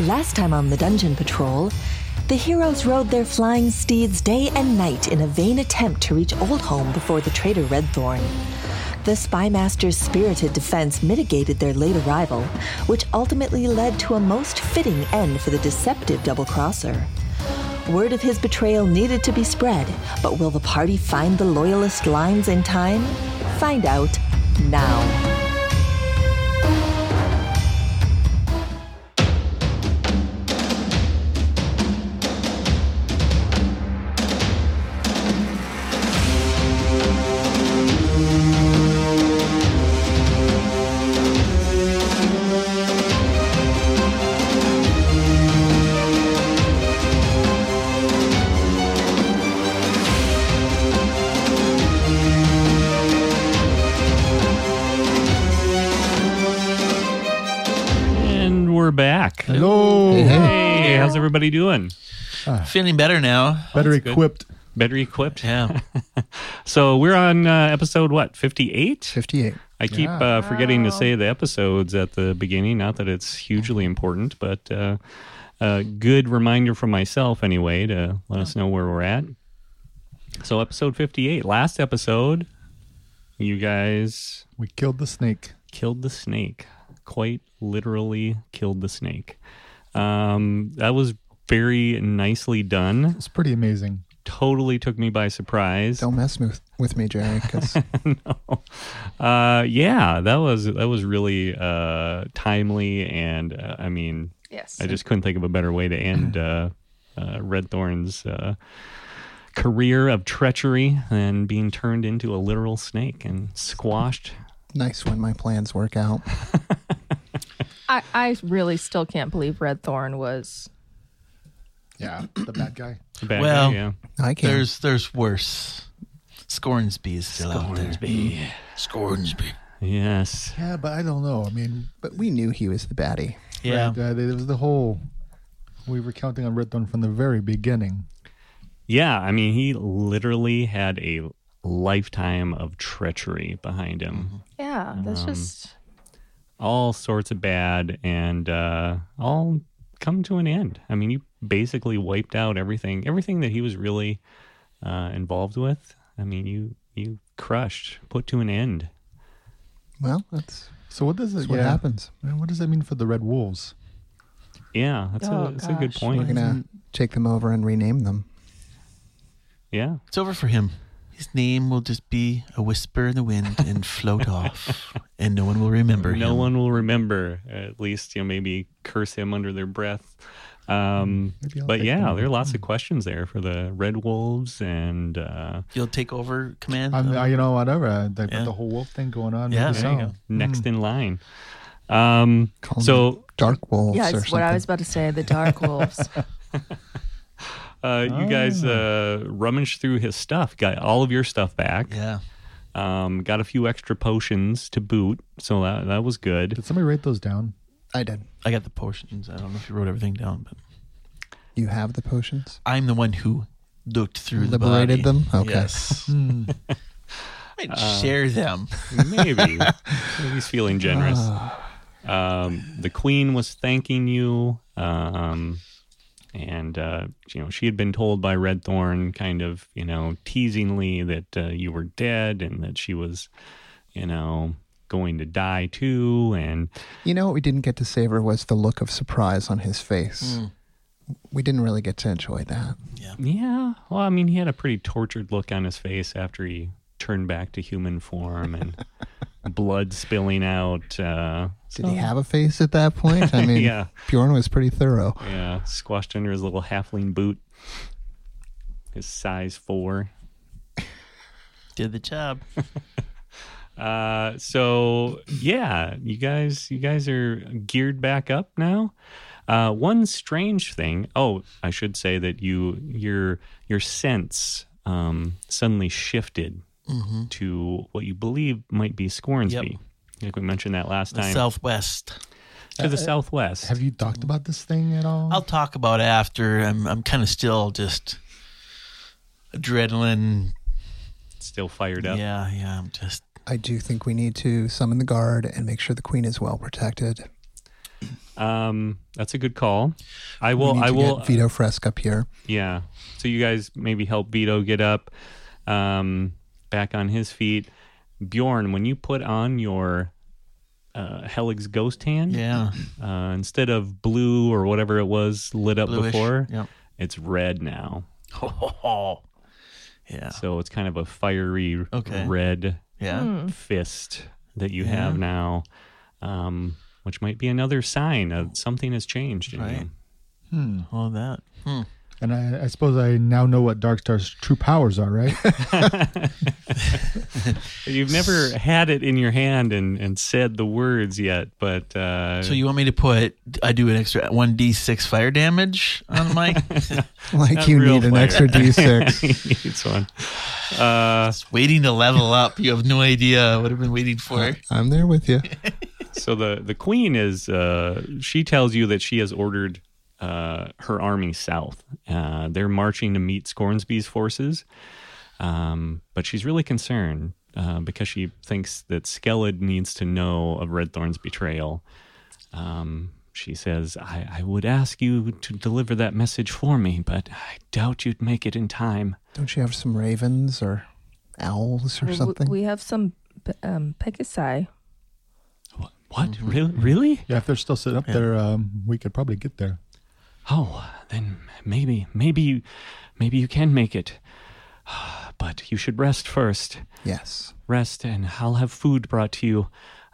Last time on the dungeon patrol, the heroes rode their flying steeds day and night in a vain attempt to reach Oldhome before the traitor Redthorn. The Spymaster's spirited defense mitigated their late arrival, which ultimately led to a most fitting end for the deceptive double crosser. Word of his betrayal needed to be spread, but will the party find the loyalist lines in time? Find out now. Everybody doing? Feeling better now. Better that's good. equipped. Better equipped? Yeah. So we're on uh, episode what, 58? 58. I keep Yeah. uh, forgetting to say the episodes at the beginning. Not that it's hugely important, but uh, a good reminder for myself anyway to let us know where we're at. So, episode 58, last episode, you guys We killed the snake. killed the snake. Quite literally killed the snake. Um, that was very nicely done. It's pretty amazing. Totally took me by surprise. Don't mess with, with me, Jerry, because no. Uh, yeah, that was that was really uh, timely, and uh, I mean, Yes. I just couldn't think of a better way to end uh, uh, Red Thorn's uh, career of treachery than being turned into a literal snake and squashed. nice when my plans work out. I, I really still can't believe Red Thorn was. Yeah, the bad guy. The bad Well, guy, yeah. I can't. There's there's worse. Scornsby is still out there. Scornsby. Yes. Yeah, but I don't know. I mean, but we knew he was the baddie. Yeah. right, uh, it was the whole. We were counting on Red Thorn from the very beginning. Yeah, I mean, he literally had a lifetime of treachery behind him. Yeah, that's Um, just. All sorts of bad and uh, all come to an end. I mean, you basically wiped out everything, everything that he was really uh, involved with. I mean, you you crushed, put to an end. Well, that's, So what does it? what yeah, happens. man, What does that mean for the Red Wolves? Yeah, that's Oh, a that's a good point. We're going to take them over and rename them. Yeah, It's over for him. His name will just be a whisper in the wind and float off, and no one will remember no him. one will remember. At least you know maybe curse him under their breath. Um, but yeah, them there are lots of questions there for the Red Wolves and uh, You'll take over command. I'm, of- uh, you know, whatever. uh, The, Yeah. the whole wolf thing going on. Yeah, there you go. next in line. Um, Call so Dark Wolves Yeah, or it's what I was about to say. The Dark Wolves. Uh, you guys uh, rummaged through his stuff, got all of your stuff back. yeah. Um, got a few extra potions to boot, so that that was good. Did somebody write those down? I did. I got the potions. I don't know if you wrote everything down, but You have the potions? I'm the one who looked through the Liberated body. them? Okay. Yes. Hmm. I'd share them. Maybe, maybe he's feeling generous. Um, the queen was thanking you, um, and uh, you know she had been told by Red Thorn, kind of you know teasingly, that uh, you were dead and that she was, you know, going to die too, and You know what we didn't get to savor was the look of surprise on his face. We didn't really get to enjoy that. Yeah. Well, I mean, he had a pretty tortured look on his face after he turned back to human form and blood spilling out. Uh, Did he have a face at that point? I mean, Yeah. Bjorn was pretty thorough. yeah, squashed under his little halfling boot. His size four. Did the job. Uh, so yeah, you guys, you guys are geared back up now. Uh, one strange thing. Oh, I should say that you your your sense um, suddenly shifted to what you believe might be Scornsby. Yep. I think we mentioned that last The time. Southwest. to the southwest. Have you talked about this thing at all? I'll talk about it after. I'm I'm kind of still just adrenaline. Still fired up. Yeah, yeah. I'm just I do think we need to summon the guard and make sure the queen is well protected. Um, that's a good call. I We will. need I will. get Vito Fresk up here. Yeah. So you guys maybe help Vito get up, um, back on his feet. Bjorn, when you put on your uh, Helig's ghost hand, Yeah. uh, instead of blue or whatever it was lit up Bluish. before, Yep. it's red now. Oh, Yeah. So it's kind of a fiery Okay. red Yeah. fist that you have now, um, which might be another sign of something has changed in Right. you. All that. Hmm. And I, I suppose I now know what Darkstar's true powers are, right? You've never had it in your hand and, and said the words yet, but uh, So you want me to put? I do an extra one d six fire damage on my. Like you real need an extra D6. he needs one. Uh, Just waiting to level up. You have no idea what I've been waiting for. I'm there with you. so the the queen is uh, she tells you that she has ordered uh, her army south. Uh, they're marching to meet Scornsby's forces, um, but she's really concerned uh, because she thinks that Skellid needs to know of Redthorn's betrayal. Um, she says, I, "I would ask you to deliver that message for me, but I doubt you'd make it in time." Don't you have some ravens or owls or Well, something? We have some p- um, Pegasi. What? what? Really? Really? yeah, if they're still sitting up there, um, we could probably get there. Oh, then maybe, maybe maybe you can make it. But you should rest first. yes. Rest, and I'll have food brought to you.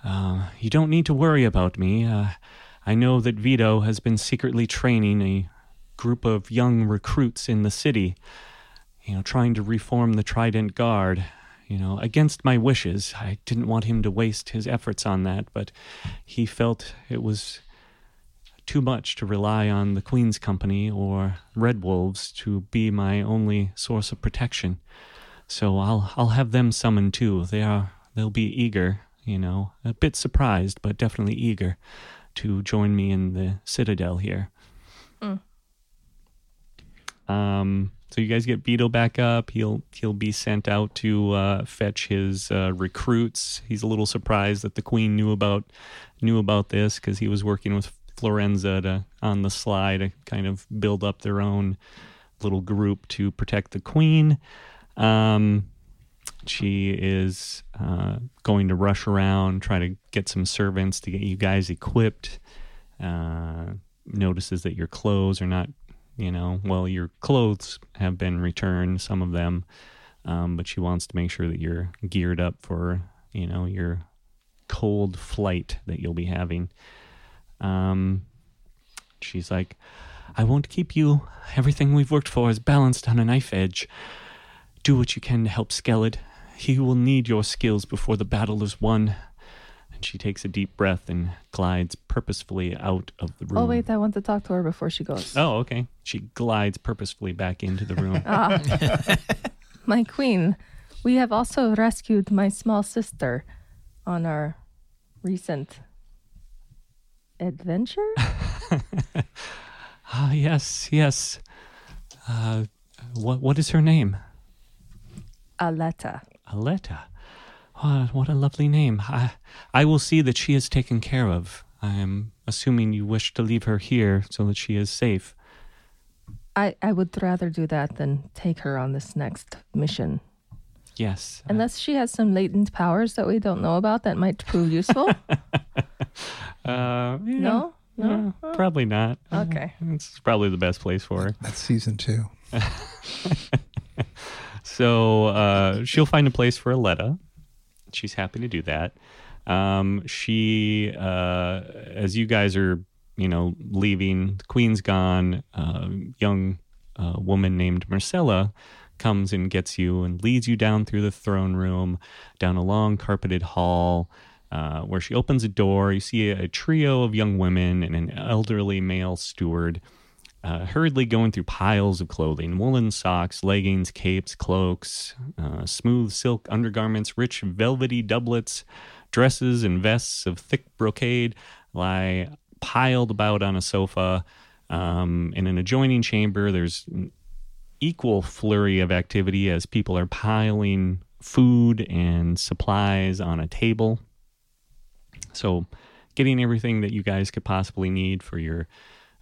Uh, you don't need to worry about me. Uh, I know that Vito has been secretly training a group of young recruits in the city. You know, trying to reform the Trident Guard. You know, against my wishes. I didn't want him to waste his efforts on that, but he felt it was too much to rely on the Queen's Company or Red Wolves to be my only source of protection. So I'll I'll have them summoned too. They are they'll be eager, you know, a bit surprised, but definitely eager to join me in the Citadel here. Um, so you guys get Vito back up. He'll he'll be sent out to uh, fetch his uh, recruits. He's a little surprised that the Queen knew about knew about this because he was working with Florenza to on the sly to kind of build up their own little group to protect the Queen. Um, she is uh, going to rush around, try to get some servants to get you guys equipped. Uh, notices that your clothes are not, you know, well, your clothes have been returned, some of them, um, but she wants to make sure that you're geared up for, you know, your cold flight that you'll be having. Um, she's like, I won't keep you. Everything we've worked for is balanced on a knife edge. Do what you can to help Skellid. He will need your skills before the battle is won. And she takes a deep breath and glides purposefully out of the room. Oh wait, I want to talk to her before she goes. Oh, okay. She glides purposefully back into the room. Ah, my queen, we have also rescued my small sister on our recent adventure. Ah, yes, yes. Uh, what what is her name? Aletta. Aletta. What, what a lovely name. I, I will see that she is taken care of. I am assuming you wish to leave her here so that she is safe. I, I would rather do that than take her on this next mission. Yes. uh, Unless she has some latent powers that we don't know about that might prove useful. Uh, yeah, no? No? yeah, probably not. Uh, Okay. It's probably the best place for her. That's season two. So uh, she'll find a place for Aletta. She's happy to do that. Um, she, uh, as you guys are, you know, leaving, the queen's gone. A young uh, woman named Marcella comes and gets you and leads you down through the throne room, down a long carpeted hall. Uh, where she opens a door, you see a, a trio of young women and an elderly male steward uh, hurriedly going through piles of clothing woolen socks, leggings, capes, cloaks, uh, smooth silk undergarments, rich velvety doublets, dresses, and vests of thick brocade lie piled about on a sofa. Um, in an adjoining chamber, there's equal flurry of activity as people are piling food and supplies on a table. So, getting everything that you guys could possibly need for your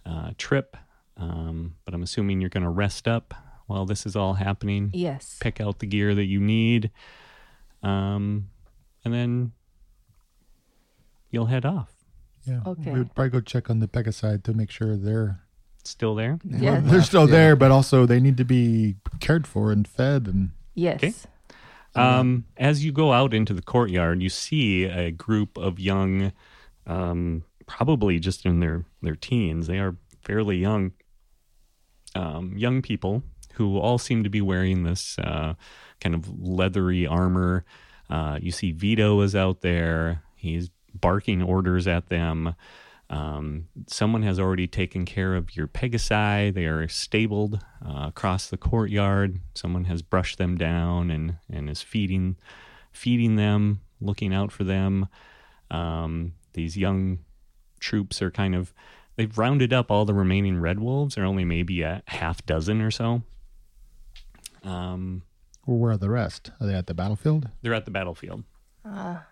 uh, trip. Um, but I'm assuming you're going to rest up while this is all happening. Yes. Pick out the gear that you need, um, and then you'll head off. Yeah. Okay. We would probably go check on the Pegasi to make sure they're Still there? Yeah. they're still Yeah. there, but also they need to be cared for and fed and Yes. Um, as you go out into the courtyard, you see a group of young, um, probably just in their their teens. They are fairly young, um, young people who all seem to be wearing this uh, kind of leathery armor. Uh, you see Vito is out there. He's barking orders at them. Um, someone has already taken care of your Pegasi. They are stabled uh, across the courtyard. Someone has brushed them down and, and is feeding feeding them, looking out for them. Um, these young troops are kind of they've rounded up all the remaining red wolves. They're only maybe a half dozen or so. Um, well, where are the rest? Are they at the battlefield? they're at the battlefield. Ah,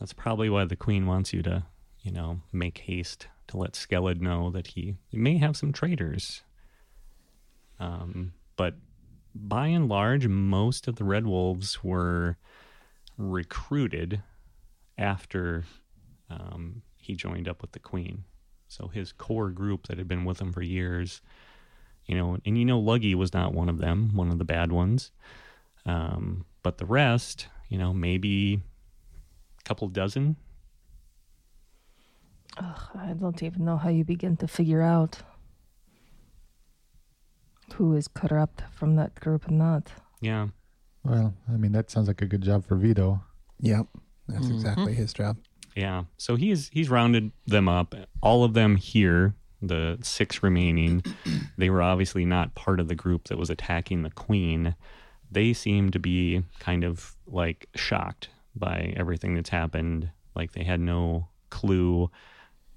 That's probably why the queen wants you to, you know, make haste to let Skellid know that he, may have some traitors. Um, but by and large, most of the Red Wolves were recruited after um, he joined up with the queen. So his core group that had been with him for years, you know, and you know, Luggy was not one of them, one of the bad ones. Um, but the rest, you know, maybe couple dozen. ugh, I don't even know how you begin to figure out who is corrupt from that group and not. Yeah. Well, I mean that sounds like a good job for Vito. Yep. That's Mhm. exactly his job. Yeah. So he's he's rounded them up. All of them here, the six remaining, they were obviously not part of the group that was attacking the queen. They seem to be kind of like shocked by everything that's happened. Like they had no clue.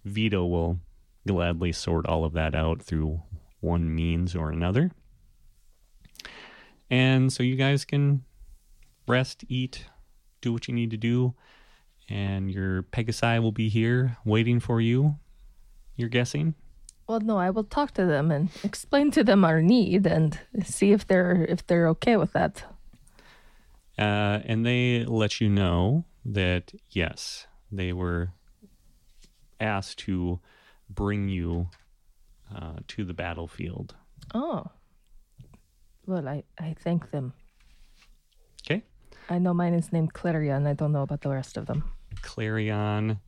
Vito will gladly sort all of that out through one means or another. And so you guys can rest, eat, do what you need to do and your Pegasi will be here waiting for you. You're guessing? Well, no, I will talk to them and explain to them our need and see if they're if they're okay with that. Uh, and they let you know that yes, they were asked to bring you uh, to the battlefield. Oh. Well, I I thank them. Okay, I know mine is named Clarion. I don't know about the rest of them. Clarion,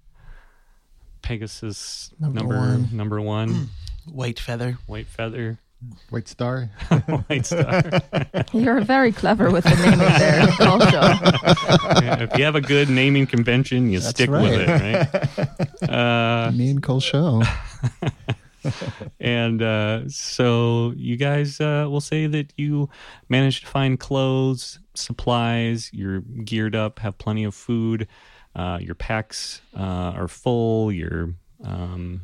Pegasus, Number number one. number one, White feather. White Feather, White Star. White Star. You're very clever with the naming there, also. Yeah, if you have a good naming convention, you That's stick with it, right? Uh, Me and Culshow. and uh, so you guys uh, will say that you managed to find clothes, supplies, you're geared up, have plenty of food, uh, your packs uh, are full, you're um,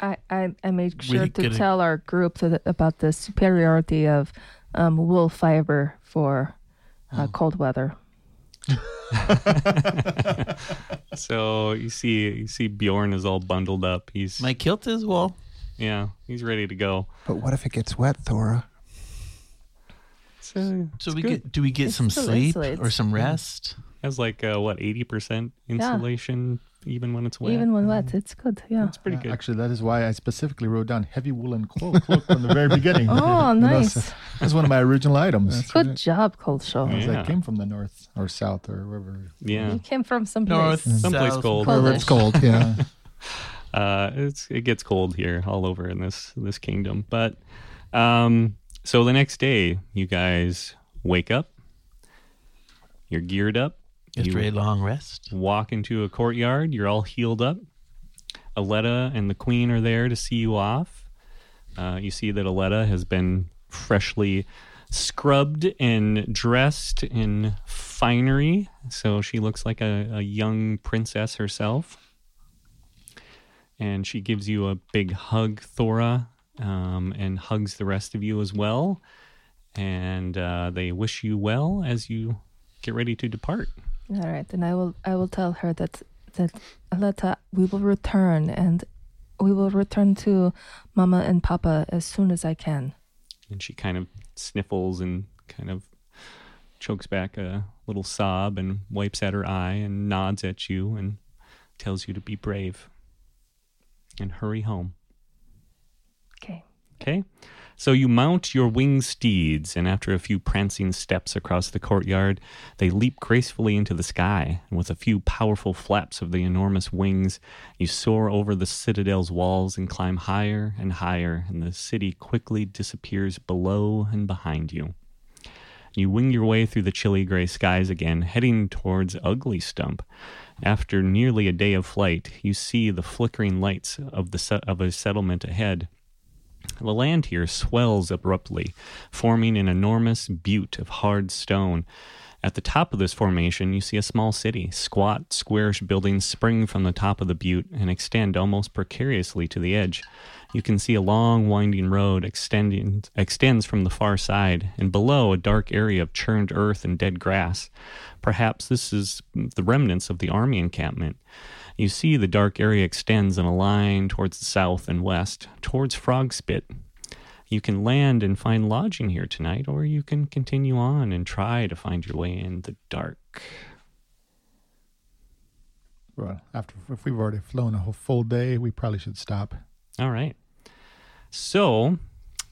I, I, I made sure Really to good at- tell our group that, about the superiority of um, wool fiber for uh, cold weather. so you see you see Bjorn is all bundled up. He's My kilt is well. yeah, he's ready to go. But what if it gets wet, Thora? So, So we good. get do we get It some sleep insulates. or some rest? has like uh, what eighty percent insulation even when it's wet. Even when wet, it's good. Yeah. it's pretty Uh, good. Actually, that is why I specifically wrote down heavy woolen cloak, cloak from the very beginning. Oh, You nice. so That's one of my original items. Good job, Culshow. Yeah. Because I came from the north or south or wherever. yeah, You came from some North, place. Someplace south. cold. Cold. Wherever it's cold, yeah. uh, it's it gets cold here all over in this this kingdom. But um, so the next day, you guys wake up. You're geared up. You very long rest. walk into a courtyard. You're all healed up. Aletta and the queen are there to see you off. Uh, you see that Aletta has been freshly scrubbed and dressed in finery, so she looks like a, a young princess herself. And she gives you a big hug, Thora, um, and hugs the rest of you as well. And uh, they wish you well as you get ready to depart. All right, and I will I will tell her that that Aletta, we will return and we will return to Mama and Papa as soon as I can. And she kind of sniffles and kind of chokes back a little sob and wipes at her eye and nods at you and tells you to be brave and hurry home. Okay. Okay. So you mount your winged steeds, and after a few prancing steps across the courtyard, they leap gracefully into the sky. And with a few powerful flaps of the enormous wings, you soar over the citadel's walls and climb higher and higher, and the city quickly disappears below and behind you. You wing your way through the chilly gray skies again, heading towards Ugly Stump. After nearly a day of flight, you see the flickering lights of the se- of a settlement ahead. The land here swells abruptly, forming an enormous butte of hard stone. At the top of this formation, you see a small city. Squat, squarish buildings spring from the top of the butte and extend almost precariously to the edge. You can see a long, winding road extending extends from the far side, and below a dark area of churned earth and dead grass. Perhaps this is the remnants of the army encampment. You see the dark area extends in a line towards the south and west, towards Frogspit. You can land and find lodging here tonight, or you can continue on and try to find your way in the dark. Well, after if we've already flown a whole full day, we probably should stop. All right. So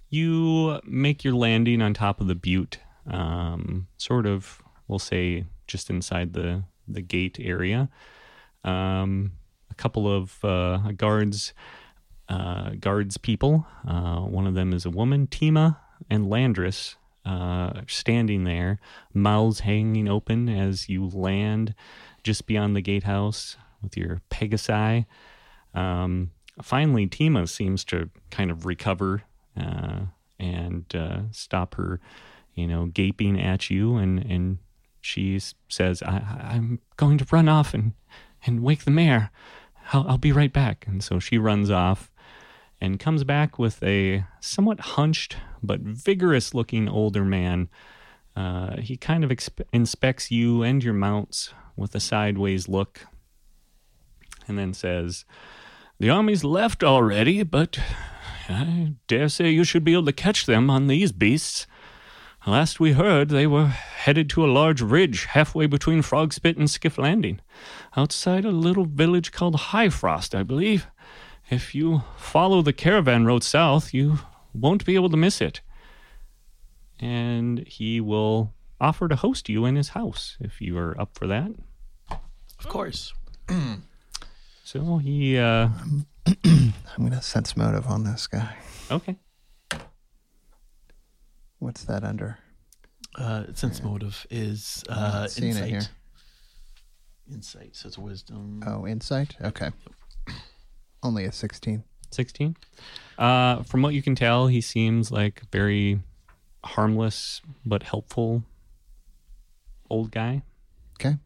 you make your landing on top of the butte, um, sort of, we'll say, just inside the, the gate area. Um, a couple of uh, guards, uh, guards people. Uh, one of them is a woman, Tima and Landris, uh, standing there, mouths hanging open as you land just beyond the gatehouse with your Pegasi. Um, finally, Tima seems to kind of recover uh, and uh, stop her, you know, gaping at you, and and she says, I, "I'm going to run off and and wake the mayor. I'll, I'll be right back." And so she runs off and comes back with a somewhat hunched but vigorous-looking older man. Uh, he kind of exp- inspects you and your mounts with a sideways look, and then says. The army's left already, but I dare say you should be able to catch them on these beasts. Last we heard, they were headed to a large ridge halfway between Frogspit and Skiff Landing, outside a little village called High Frost, I believe. If you follow the caravan road south, you won't be able to miss it. And he will offer to host you in his house if you are up for that. Of course. So he, uh, I'm gonna sense motive on this guy. okay. What's that under? Uh, sense motive is uh, not it insight. here. Insight. So it's wisdom. Oh, insight. Okay. Only a 16. 16 uh from what you can tell he seems like very harmless but helpful old guy Okay.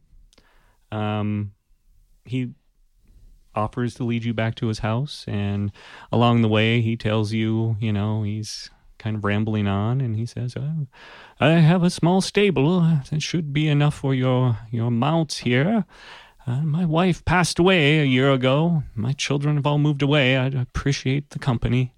um he offers to lead you back to his house and along the way he tells you you know he's kind of rambling on and he says oh, i have a small stable that should be enough for your your mounts here uh, my wife passed away a year ago my children have all moved away I'd appreciate the company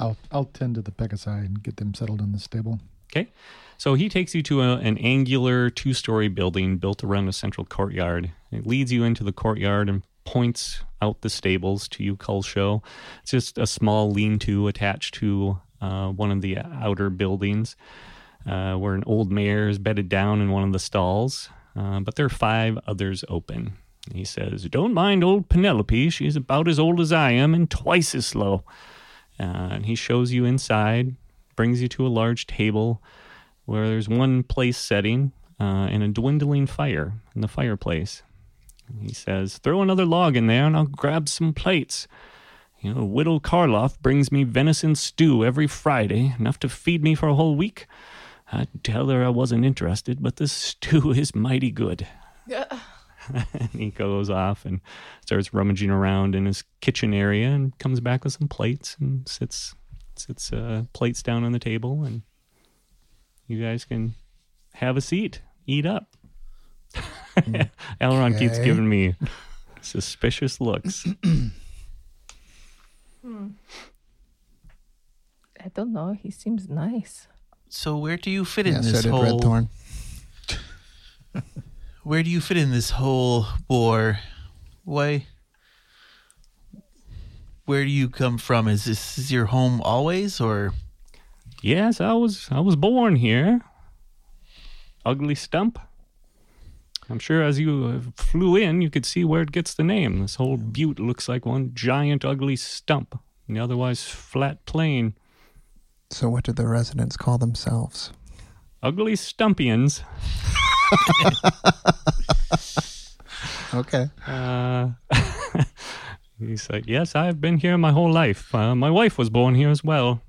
I'll I'll tend to the Pegasi and get them settled in the stable. Okay. So he takes you to a, an angular two story building built around a central courtyard. It leads you into the courtyard and points out the stables to you, Culshow. It's just a small lean to attached to uh, one of the outer buildings uh, where an old mare is bedded down in one of the stalls. Uh, but there are five others open. He says, Don't mind old Penelope. She's about as old as I am and twice as slow. Uh, and he shows you inside, brings you to a large table where there's one place setting uh, and a dwindling fire in the fireplace. And he says, Throw another log in there and I'll grab some plates. You know, Widow Karloff brings me venison stew every Friday, enough to feed me for a whole week. I'd tell her I wasn't interested, but the stew is mighty good. and he goes off and starts rummaging around in his kitchen area and comes back with some plates and sits sits uh, plates down on the table and you guys can have a seat, eat up. Elrond keeps Okay. giving me suspicious looks. Hmm. I don't know. He seems nice. So where do you fit in Yeah, so this did whole? Redthorn. Where do you fit in this whole war? Why? Where do you come from? Is this is your home always, or yes, I was I was born here. Ugly stump. I'm sure as you uh, flew in, you could see where it gets the name. This whole butte looks like one giant ugly stump, and the otherwise flat plain. So what do the residents call themselves? Ugly stumpians. Okay. Uh, he's like, yes, I've been here my whole life. Uh, my wife was born here as well.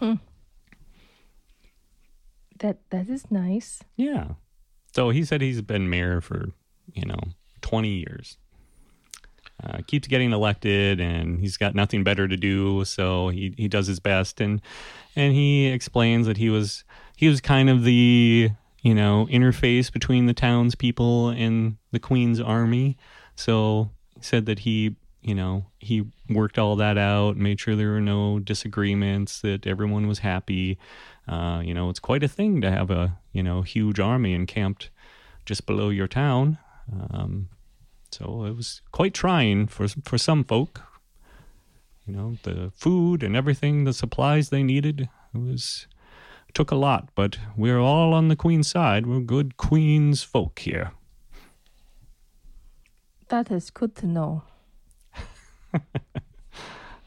Hmm. That that is nice. Yeah. So he said he's been mayor for, you know, 20 years. Uh, keeps getting elected and he's got nothing better to do, so he, he does his best and and he explains that he was he was kind of the you know interface between the townspeople and the Queen's army. So he said that he you know he worked all that out, made sure there were no disagreements, that everyone was happy. Uh, you know, it's quite a thing to have a you know huge army encamped just below your town. Um, so it was quite trying for for some folk. You know, the food and everything, the supplies they needed, it was took a lot. But we're all on the queen's side. We're good queen's folk here. That is good to know.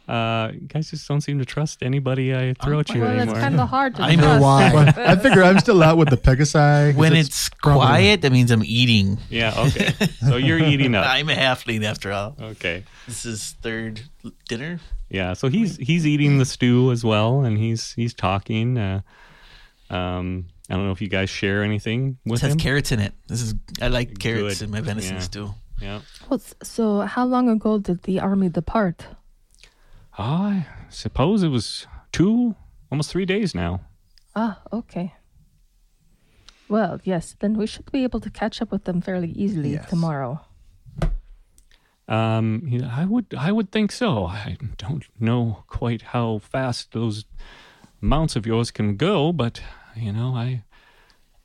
Uh, you guys just don't seem to trust anybody I throw at you well, anymore. it's kind of hard to I know trust. why. I figure I'm still out with the Pegasi. 'cause when it's, probably- quiet, that means I'm eating. yeah. Okay. So you're eating up. I'm a halfling after all. Okay. This is third dinner. Yeah, so he's he's eating the stew as well, and he's he's talking. Uh, um, I don't know if you guys share anything It with has him. carrots in it. This is I like carrots Good. in my venison Yeah. stew. Yeah. Well, so how long ago did the army depart? I suppose it was two, almost three days now. Ah, okay. Well, yes, then we should be able to catch up with them fairly easily Yes. tomorrow. Um, you know, I would I would think so. I don't know quite how fast those mounts of yours can go, but you know, I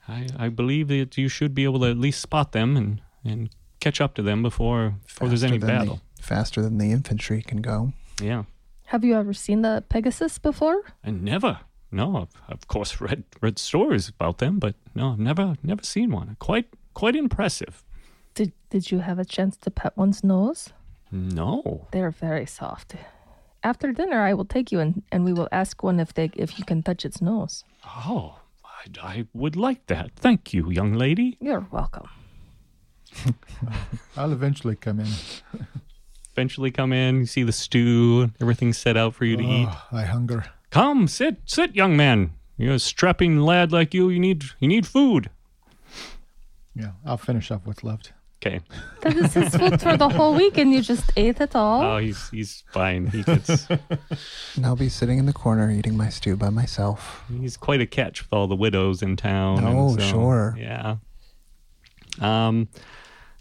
I I believe that you should be able to at least spot them and and catch up to them before before there's any Faster than the- battle. faster than the infantry can go. Yeah. Have you ever seen the Pegasus before? I never. No, I've of course read read stories about them, but no, I've never never seen one. Quite quite impressive. Did Did you have a chance to pet one's nose? No. They're very soft. After dinner, I will take you and, and we will ask one if they if you can touch its nose. Oh, I, I would like that. Thank you, young lady. You're welcome. I'll eventually come in. Eventually come in, you see the stew, everything's set out for you to eat. Oh, I hunger. Come, sit, sit, young man. You're a strapping lad like you. You need you need food. Yeah, I'll finish up what's left. Okay. That is his food for the whole week, and you just ate it all. Oh, he's he's fine. He gets And I'll be sitting in the corner eating my stew by myself. he's quite a catch with all the widows in town. and Oh, so, sure. Yeah. Um,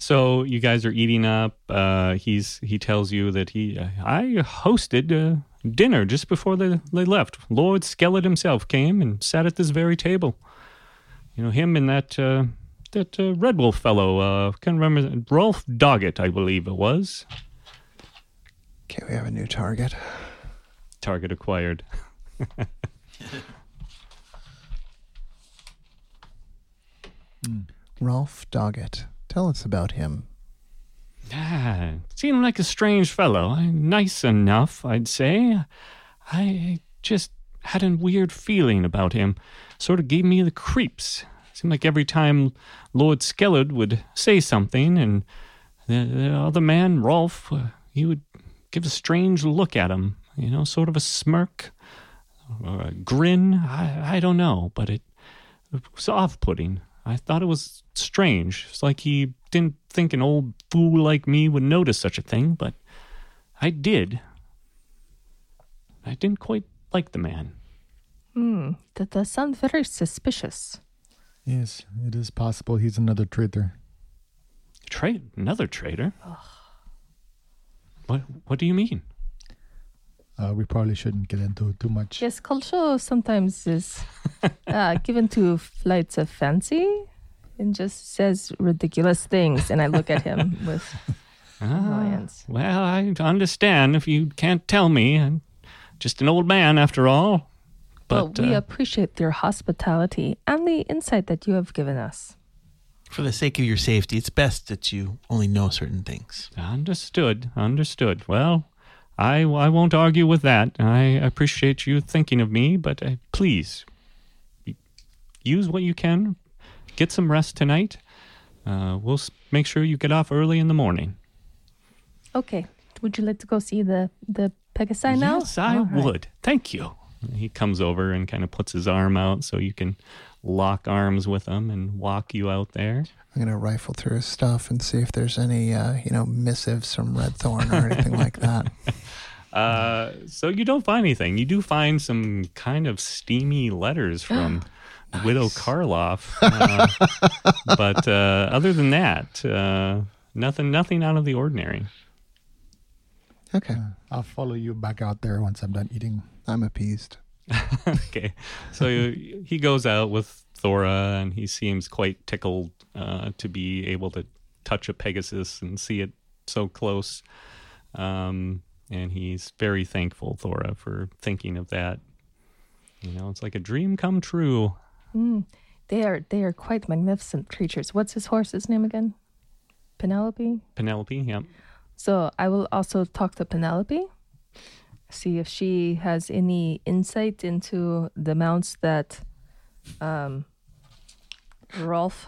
so you guys are eating up. Uh, he's he tells you that he I hosted uh, dinner just before they they left. Lord Skellid himself came and sat at this very table. You know him and that uh, that uh, Red Wolf fellow. Uh, can't remember Rolf Doggett, I believe it was. Okay, we have a new target. Target acquired. Rolf Doggett. Tell us about him. Ah, seemed like a strange fellow. Nice enough, I'd say. I just had a weird feeling about him. Sort of gave me the creeps. Seemed like every time Lord Skellard would say something, and the, the other man, Rolf, uh, he would give a strange look at him. You know, sort of a smirk or a grin. I, I don't know, but it, it was off-putting. I thought it was strange. It's like he didn't think an old fool like me would notice such a thing, but I did. I didn't quite like the man. Hmm, that does sound very suspicious. Yes, it is possible he's another traitor. Trade another traitor. What What do you mean? Uh, we probably shouldn't get into it too much. Yes, Culshow sometimes is uh, given to flights of fancy and just says ridiculous things. And I look at him with annoyance. Well, I understand if you can't tell me. I'm just an old man after all. But But we uh, appreciate your hospitality and the insight that you have given us. For the sake of your safety, it's best that you only know certain things. Understood. Understood. Well, I, I won't argue with that. I appreciate you thinking of me, but uh, please use what you can. Get some rest tonight. Uh, we'll make sure you get off early in the morning. Okay. Would you like to go see the, the Pegasi now? Yes, I All right. would. Thank you. He comes over and kind of puts his arm out so you can lock arms with him and walk you out there. I'm gonna rifle through his stuff and see if there's any, uh, you know, missives from Red Thorn or anything like that. Uh, so you don't find anything. You do find some kind of steamy letters from Widow Karloff, uh, but uh, other than that, uh, nothing, nothing out of the ordinary. Okay, I'll follow you back out there once I'm done eating. I'm appeased. okay, so he goes out with Thora, and he seems quite tickled uh, to be able to touch a Pegasus and see it so close. Um, and he's very thankful, Thora, for thinking of that. You know, it's like a dream come true. They are they are quite magnificent creatures. What's his horse's name again? Penelope. Penelope, yep. So I will also talk to Penelope, see if she has any insight into the mounts that um, Rolf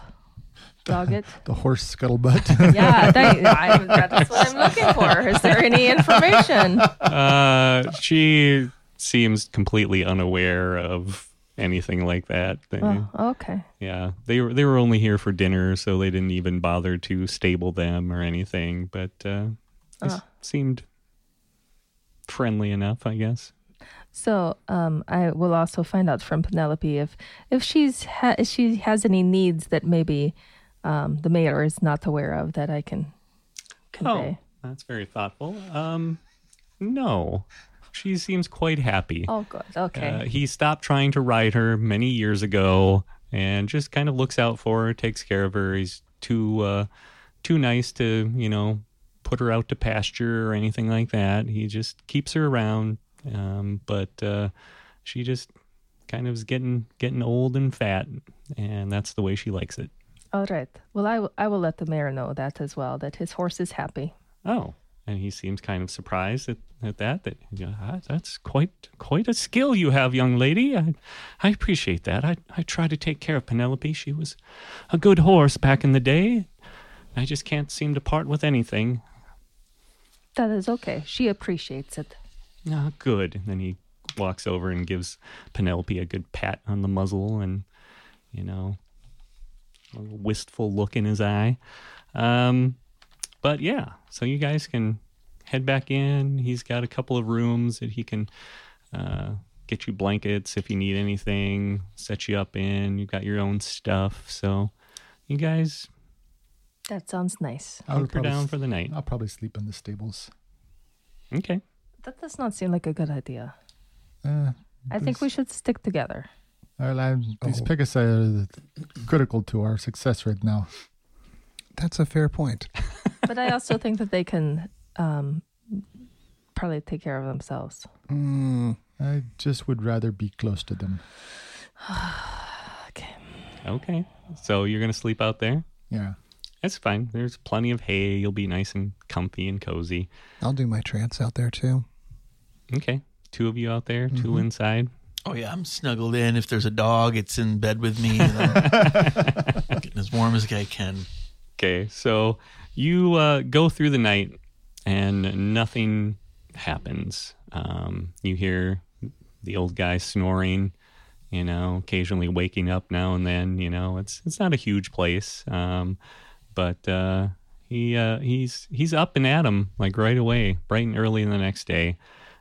Doggett. The horse scuttlebutt. yeah, that, I, that's what I'm looking for. Is there any information? Uh, she seems completely unaware of anything like that. They- Oh, okay. Yeah, they were they were only here for dinner, so they didn't even bother to stable them or anything. But uh, they s- Ah. seemed friendly enough, I guess. So um, I will also find out from Penelope if if she's ha- if she has any needs that maybe um, the mayor is not aware of that I can convey. Oh, that's very thoughtful. Um, no, she seems quite happy. Oh, good. Okay. Uh, he stopped trying to ride her many years ago, and just kind of looks out for her, takes care of her. He's too uh, too nice to you know put her out to pasture or anything like that. He just keeps her around, um, but uh, she just kind of is getting getting old and fat, and that's the way she likes it. All right. Well, I will- I will let the mayor know that as well. That his horse is happy. Oh, and he seems kind of surprised at, at that. That yeah, "Ah, that's quite quite a skill you have, young lady. I I appreciate that. I I try to take care of Penelope. She was a good horse back in the day. I just can't seem to part with anything. That is okay. She appreciates it. Ah, good. And then he walks over and gives Penelope a good pat on the muzzle and, you know, wistful look in his eye. Um, but yeah, so you guys can head back in. He's got a couple of rooms that he can uh, get you blankets if you need anything, set you up in. You've got your own stuff. So you guys That sounds nice. I'll hunker probably, down for the night. I'll probably sleep in the stables. Okay. That does not seem like a good idea. Uh, I think we should stick together. Well, I'm, these Oh. Pegasi are critical to our success right now. That's a fair point. But I also think that they can um, probably take care of themselves. Mm, I just would rather be close to them. Okay. Okay. So you're going to sleep out there? Yeah. That's fine. There's plenty of hay. You'll be nice and comfy and cozy. I'll do my trance out there too. Okay. Two of you out there, Mm-hmm. 2 inside. Oh yeah, I'm snuggled in. If there's a dog, it's in bed with me. And I'm getting as warm as I can. Okay. So you uh, go through the night and nothing happens. Um, you hear the old guy snoring, you know, occasionally waking up now and then, you know, it's, it's not a huge place. Um, but, uh, he, uh, he's, he's up and at 'em like right away, bright and early in the next day.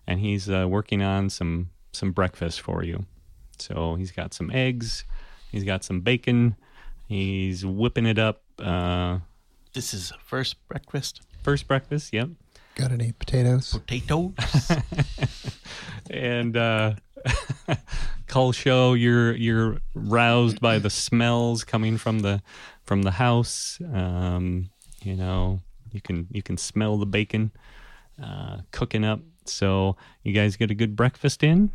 And he's, uh, working on some, some breakfast for you. So he's got some eggs He's got some bacon. He's whipping it up. Uh, This is first breakfast. first breakfast, yep. Got any potatoes? Potatoes. and uh Culshow you're you're roused by the smells coming from the from the house um you know you can you can smell the bacon uh cooking up so you guys get a good breakfast in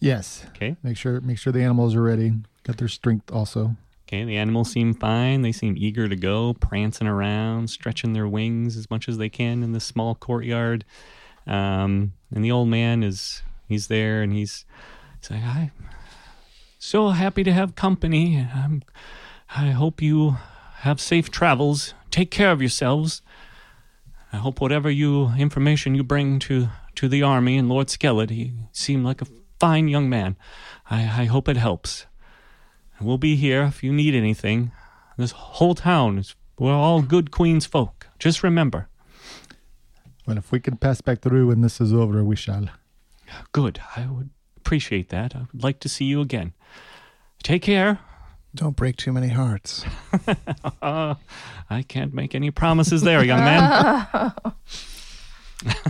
Yes. okay Make sure make sure the animals are ready. Got their strength also. okay the animals seem fine they seem eager to go prancing around stretching their wings as much as they can in this small courtyard um and the old man is he's there and he's he's like I'm so happy to have company i'm i hope you have safe travels take care of yourselves i hope whatever you information you bring to to the army and lord Skellid he seemed like a fine young man i i hope it helps we'll be here if you need anything this whole town is we're all good queen's folk just remember Well, if we can pass back through when this is over, we shall. Good. I would appreciate that. I would like to see you again. Take care. Don't break too many hearts. Uh, I can't make any promises there, young man.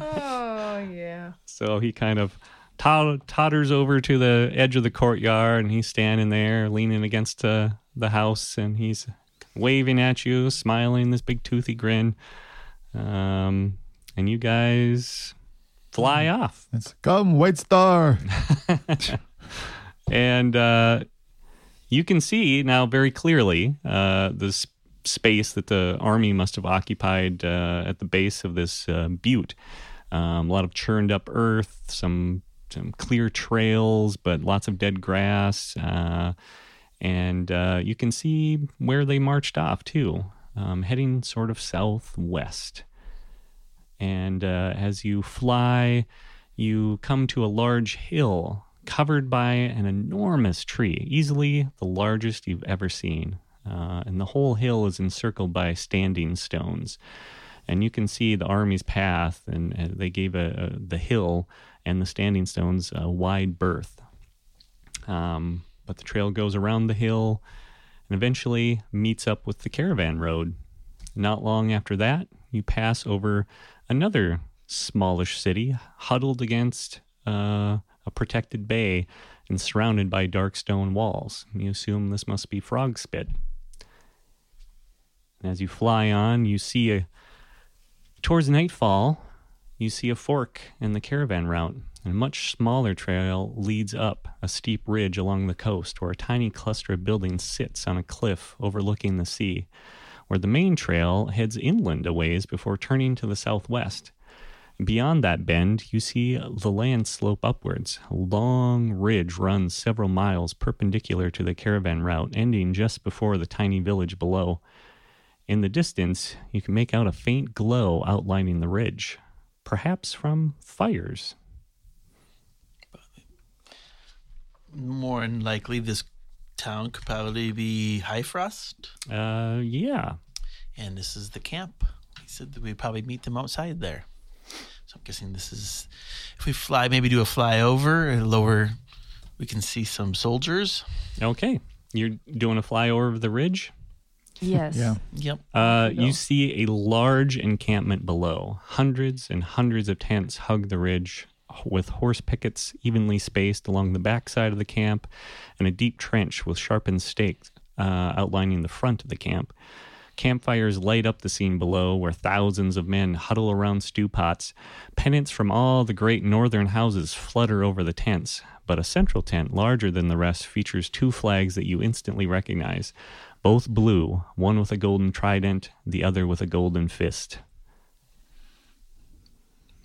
Oh yeah. so he kind of tot- totters over to the edge of the courtyard and he's standing there leaning against uh, the house and he's waving at you, smiling, this big toothy grin. Um, and you guys fly off. It's come, White Star. and uh, you can see now very clearly uh, this space that the army must have occupied uh, at the base of this uh, butte. Um, a lot of churned up earth, some some clear trails, but lots of dead grass, uh, and uh, you can see where they marched off too, um, heading sort of southwest. And uh, as you fly, you come to a large hill covered by an enormous tree, easily the largest you've ever seen. Uh, and the whole hill is encircled by standing stones. And you can see the army's path, and, uh they gave a, a, the hill and the standing stones a wide berth. Um, but the trail goes around the hill and eventually meets up with the caravan road. Not long after that, you pass over another smallish city huddled against uh, a protected bay and surrounded by dark stone walls. You assume this must be Frogspit. And as you fly on, you see a towards nightfall, you see a fork in the caravan route. And a much smaller trail leads up a steep ridge along the coast where a tiny cluster of buildings sits on a cliff overlooking the sea, where the main trail heads inland a ways before turning to the southwest. Beyond that bend, you see the land slope upwards. A long ridge runs several miles perpendicular to the caravan route, ending just before the tiny village below. In the distance, you can make out a faint glow outlining the ridge, perhaps from fires. More than likely, this town could probably be High Frost, Uh, yeah. and this is the camp. He said that we'd probably meet them outside there. So I'm guessing this is. If we fly, maybe do a flyover and lower, we can see some soldiers. Okay. You're doing a flyover of the ridge? Yes. Yeah. Yep. Uh, you see a large encampment below. Hundreds and hundreds of tents hug the ridge, with horse pickets evenly spaced along the backside of the camp, and a deep trench with sharpened stakes uh, outlining the front of the camp. Campfires light up the scene below, where thousands of men huddle around stew pots. Pennants from all the great northern houses flutter over the tents, but a central tent, larger than the rest, features two flags that you instantly recognize both blue, one with a golden trident, the other with a golden fist.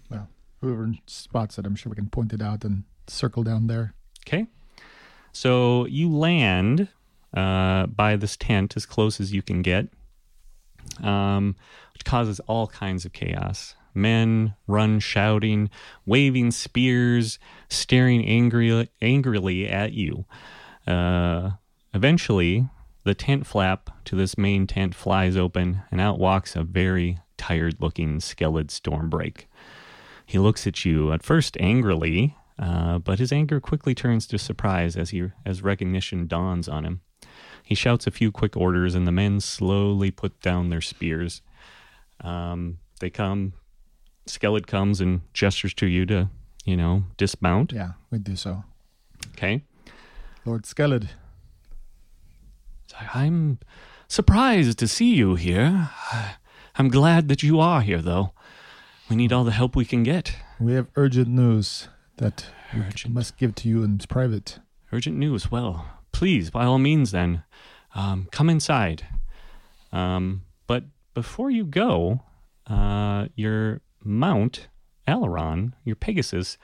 Well, whoever spots it, I'm sure we can point it out and circle down there. Okay. So you land uh, by this tent as close as you can get, um, which causes all kinds of chaos. Men run shouting, waving spears, staring angry, angrily at you. Uh, eventually, the tent flap to this main tent flies open, and out walks a very tired looking Skellid stormbreak. He looks at you at first angrily, uh, but his anger quickly turns to surprise as he as recognition dawns on him. He shouts a few quick orders, and the men slowly put down their spears. Um, they come. Skellid comes and gestures to you to, you know, dismount. Yeah, we do so. Okay. Lord Skellid, I'm surprised to see you here. I'm glad that you are here, though. We need all the help we can get. we have urgent news that we must give to you in private. Urgent news. Well, please, by all means, then, um, come inside. Um, but before you go, uh, your mount, Aileron, your Pegasus,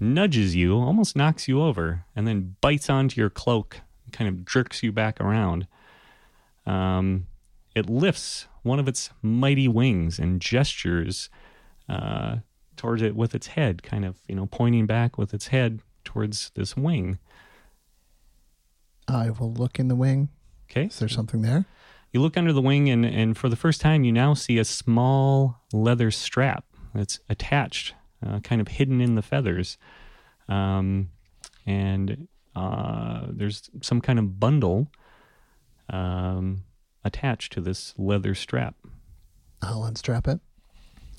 nudges you, almost knocks you over, and then bites onto your cloak, kind of jerks you back around. Um, it lifts one of its mighty wings and gestures uh, towards it with its head, kind of, you know, pointing back with its head towards this wing. I will look in the wing. Okay. Is there something there? You look under the wing, and, and for the first time, you now see a small leather strap that's attached, uh, kind of hidden in the feathers. Um, and uh, there's some kind of bundle um, attached to this leather strap. I'll unstrap it.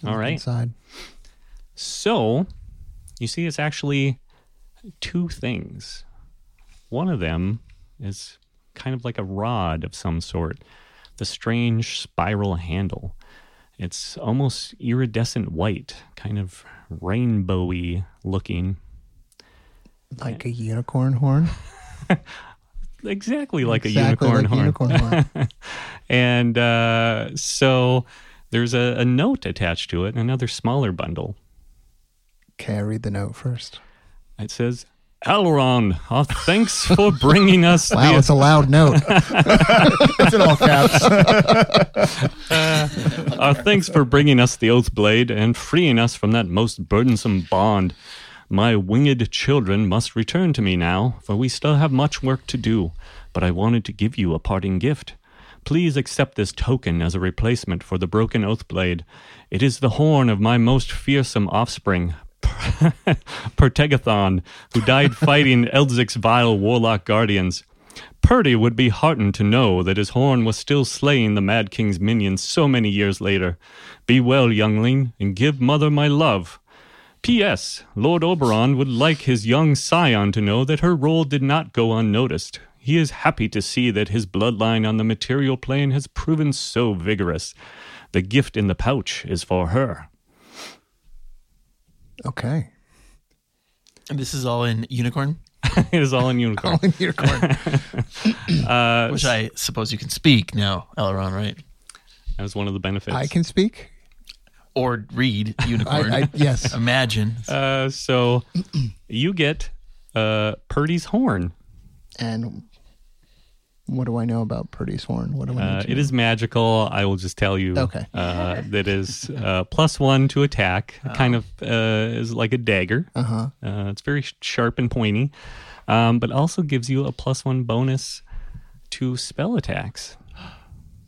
All right. Inside. So, you see, it's actually two things. One of them is kind of like a rod of some sort, the strange spiral handle. It's almost iridescent white, kind of rainbowy looking, Like a unicorn horn. exactly like exactly a unicorn like horn. unicorn horn. And uh, so there's a, a note attached to it, another smaller bundle. Okay, I read the note first. It says, Aileron, uh, thanks for bringing us Wow, the it's a loud note. It's in all caps. Uh, thanks for bringing us the Oath Blade and freeing us from that most burdensome bond. My winged children must return to me now, for we still have much work to do. But I wanted to give you a parting gift. Please accept this token as a replacement for the broken Oath Blade. It is the horn of my most fearsome offspring, Pertegathon, who died fighting Eldzic's vile warlock guardians. Purdy would be heartened to know that his horn was still slaying the Mad King's minions so many years later. Be well, youngling, and give mother my love. P.S. Lord Oberon would like his young scion to know that her role did not go unnoticed. He is happy to see that his bloodline on the material plane has proven so vigorous. The gift in the pouch is for her. Okay. And this is all in unicorn, it is all in unicorn. All in unicorn. Uh, which I suppose you can speak now, Elron, right? that was one of the benefits. I can speak. Or read unicorn. I, I yes. Imagine. Uh, so you get uh, Purdy's horn. And what do I know about Purdy's horn? What do I need Uh, to it know? is magical. I will just tell you. Okay. Uh, that is uh, plus one to attack. Kind of uh, is like a dagger. Uh-huh. Uh, it's very sharp and pointy, um, but also gives you a plus one bonus to spell attacks.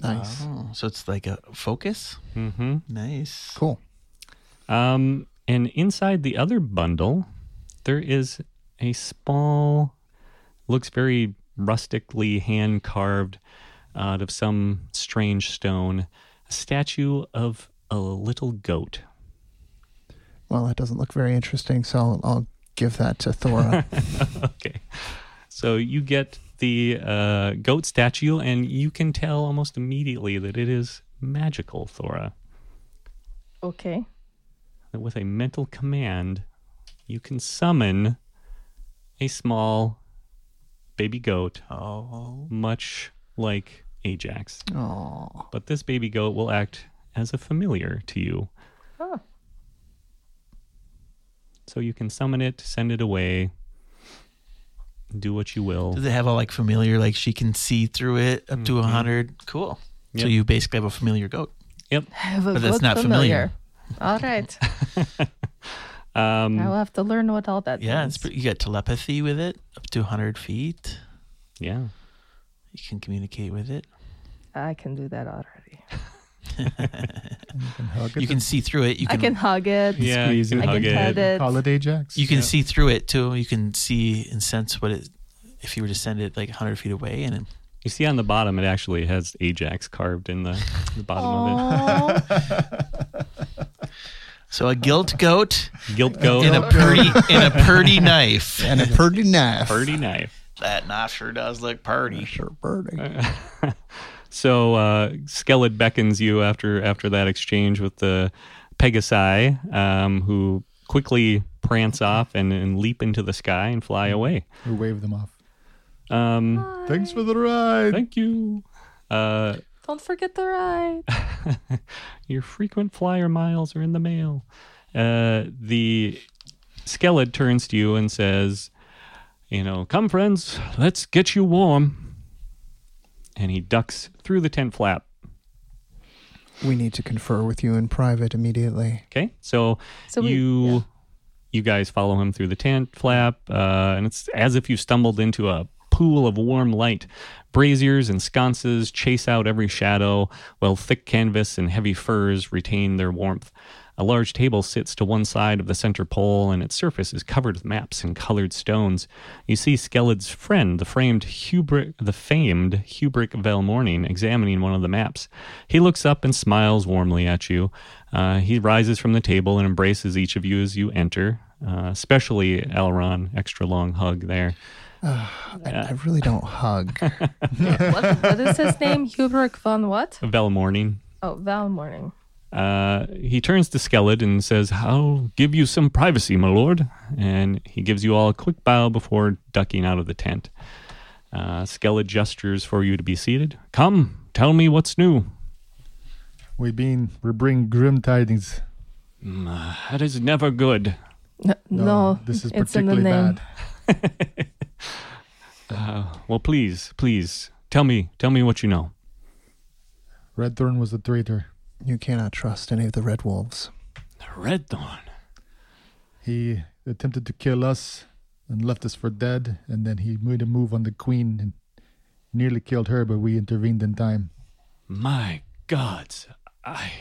Nice. Oh, so it's like a focus. hmm Nice. Cool. Um, and inside the other bundle, there is a small, looks very rustically hand carved out of some strange stone, a statue of a little goat. Well, that doesn't look very interesting, so I'll, I'll give that to Thora. okay. So you get the uh, goat statue, and you can tell almost immediately that it is magical, Thora. Okay. That with a mental command, you can summon a small baby goat, Oh. much like Ajax. Oh, But this baby goat will act as a familiar to you. Oh. So you can summon it, send it away, do what you will. Does it have a like familiar, like she can see through it up to a 100? Cool. So you basically have a familiar goat. Yep. Have a But that's not familiar. All right. Um, I'll have to learn what all that Yeah, it's pretty, you got telepathy with it up to 100 feet. yeah. You can communicate with it. I can do that already. You can hug it. You can see through it. You I can, can hug it. Yeah, you can I hug can pet it. it. Holiday Jacks. you can see through it too. You can see and sense what it. If you were to send it like 100 feet away, and it- You see on the bottom, it actually has Ajax carved in the, the bottom of it. so a gilt goat it. Gilt goat, and a purdy and a purdy knife. And a pretty knife. purdy knife. That knife sure does look purdy. Sure, birdie. So uh, Skellid beckons you after after that exchange with the Pegasi, um, who quickly prance off and, and leap into the sky and fly away. We wave them off. Um, Thanks for the ride. thank you. Uh, Don't forget the ride. your frequent flyer miles are in the mail. Uh, the Skellid turns to you and says, "You know, come friends, let's get you warm." And he ducks through the tent flap. We need to confer with you in private immediately. Okay, so, So we- you yeah. you guys follow him through the tent flap, uh, and it's as if you stumbled into a pool of warm light. Braziers and sconces chase out every shadow, while thick canvas and heavy furs retain their warmth. A large table sits to one side of the center pole, and its surface is covered with maps and colored stones. You see Skellid's friend, the framed Hubric, the famed Hubric Velmorning, examining one of the maps. He looks up and smiles warmly at you. Uh, he rises from the table and embraces each of you as you enter, uh, especially Elron. Extra long hug there. I, I really don't hug. what, what is his name? Hubert von what? Velmorning. Oh, Val Morning. Uh, he turns to Skellid and says, I'll give you some privacy, my lord. And he gives you all a quick bow before ducking out of the tent. Uh, Skellid gestures for you to be seated. Come, tell me what's new. We been we bring grim tidings. "Mm, uh, that is never good. No, no, this is it's in the particularly name. bad. Uh, well, please, please, tell me, tell me what you know. Redthorn was a traitor. You cannot trust any of the Red Wolves. The Red Dawn. He attempted to kill us and left us for dead, and then he made a move on the queen and nearly killed her, but we intervened in time. My gods, I,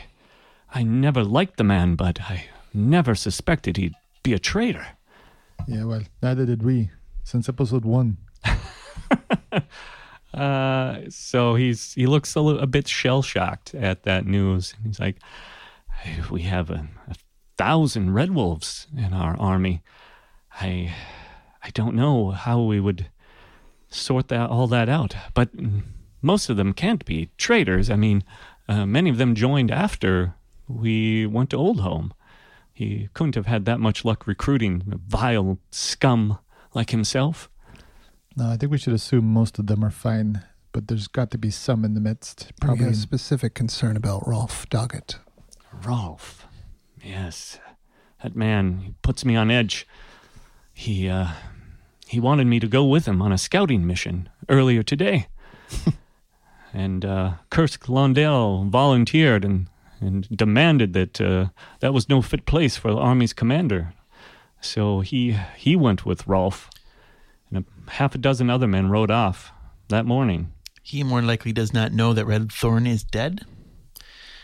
I never liked the man, but I never suspected he'd be a traitor. Yeah, well, neither did we. Since episode one. Uh, so he's he looks a, li- a bit shell shocked at that news. He's like, "We have a, a thousand red wolves in our army. I, I don't know how we would sort that all that out. But most of them can't be traitors. I mean, uh, many of them joined after we went to Old Home. He couldn't have had that much luck recruiting vile scum like himself." No, I think we should assume most of them are fine, but there's got to be some in the midst. Probably. a specific concern about Rolf Doggett. Rolf. Yes. That man he puts me on edge. He uh he wanted me to go with him on a scouting mission earlier today. and uh Kursk Londell volunteered and and demanded that uh, that was no fit place for the army's commander. So he he went with Rolf, and a half a dozen other men rode off that morning. He more likely does not know that Red Thorn is dead.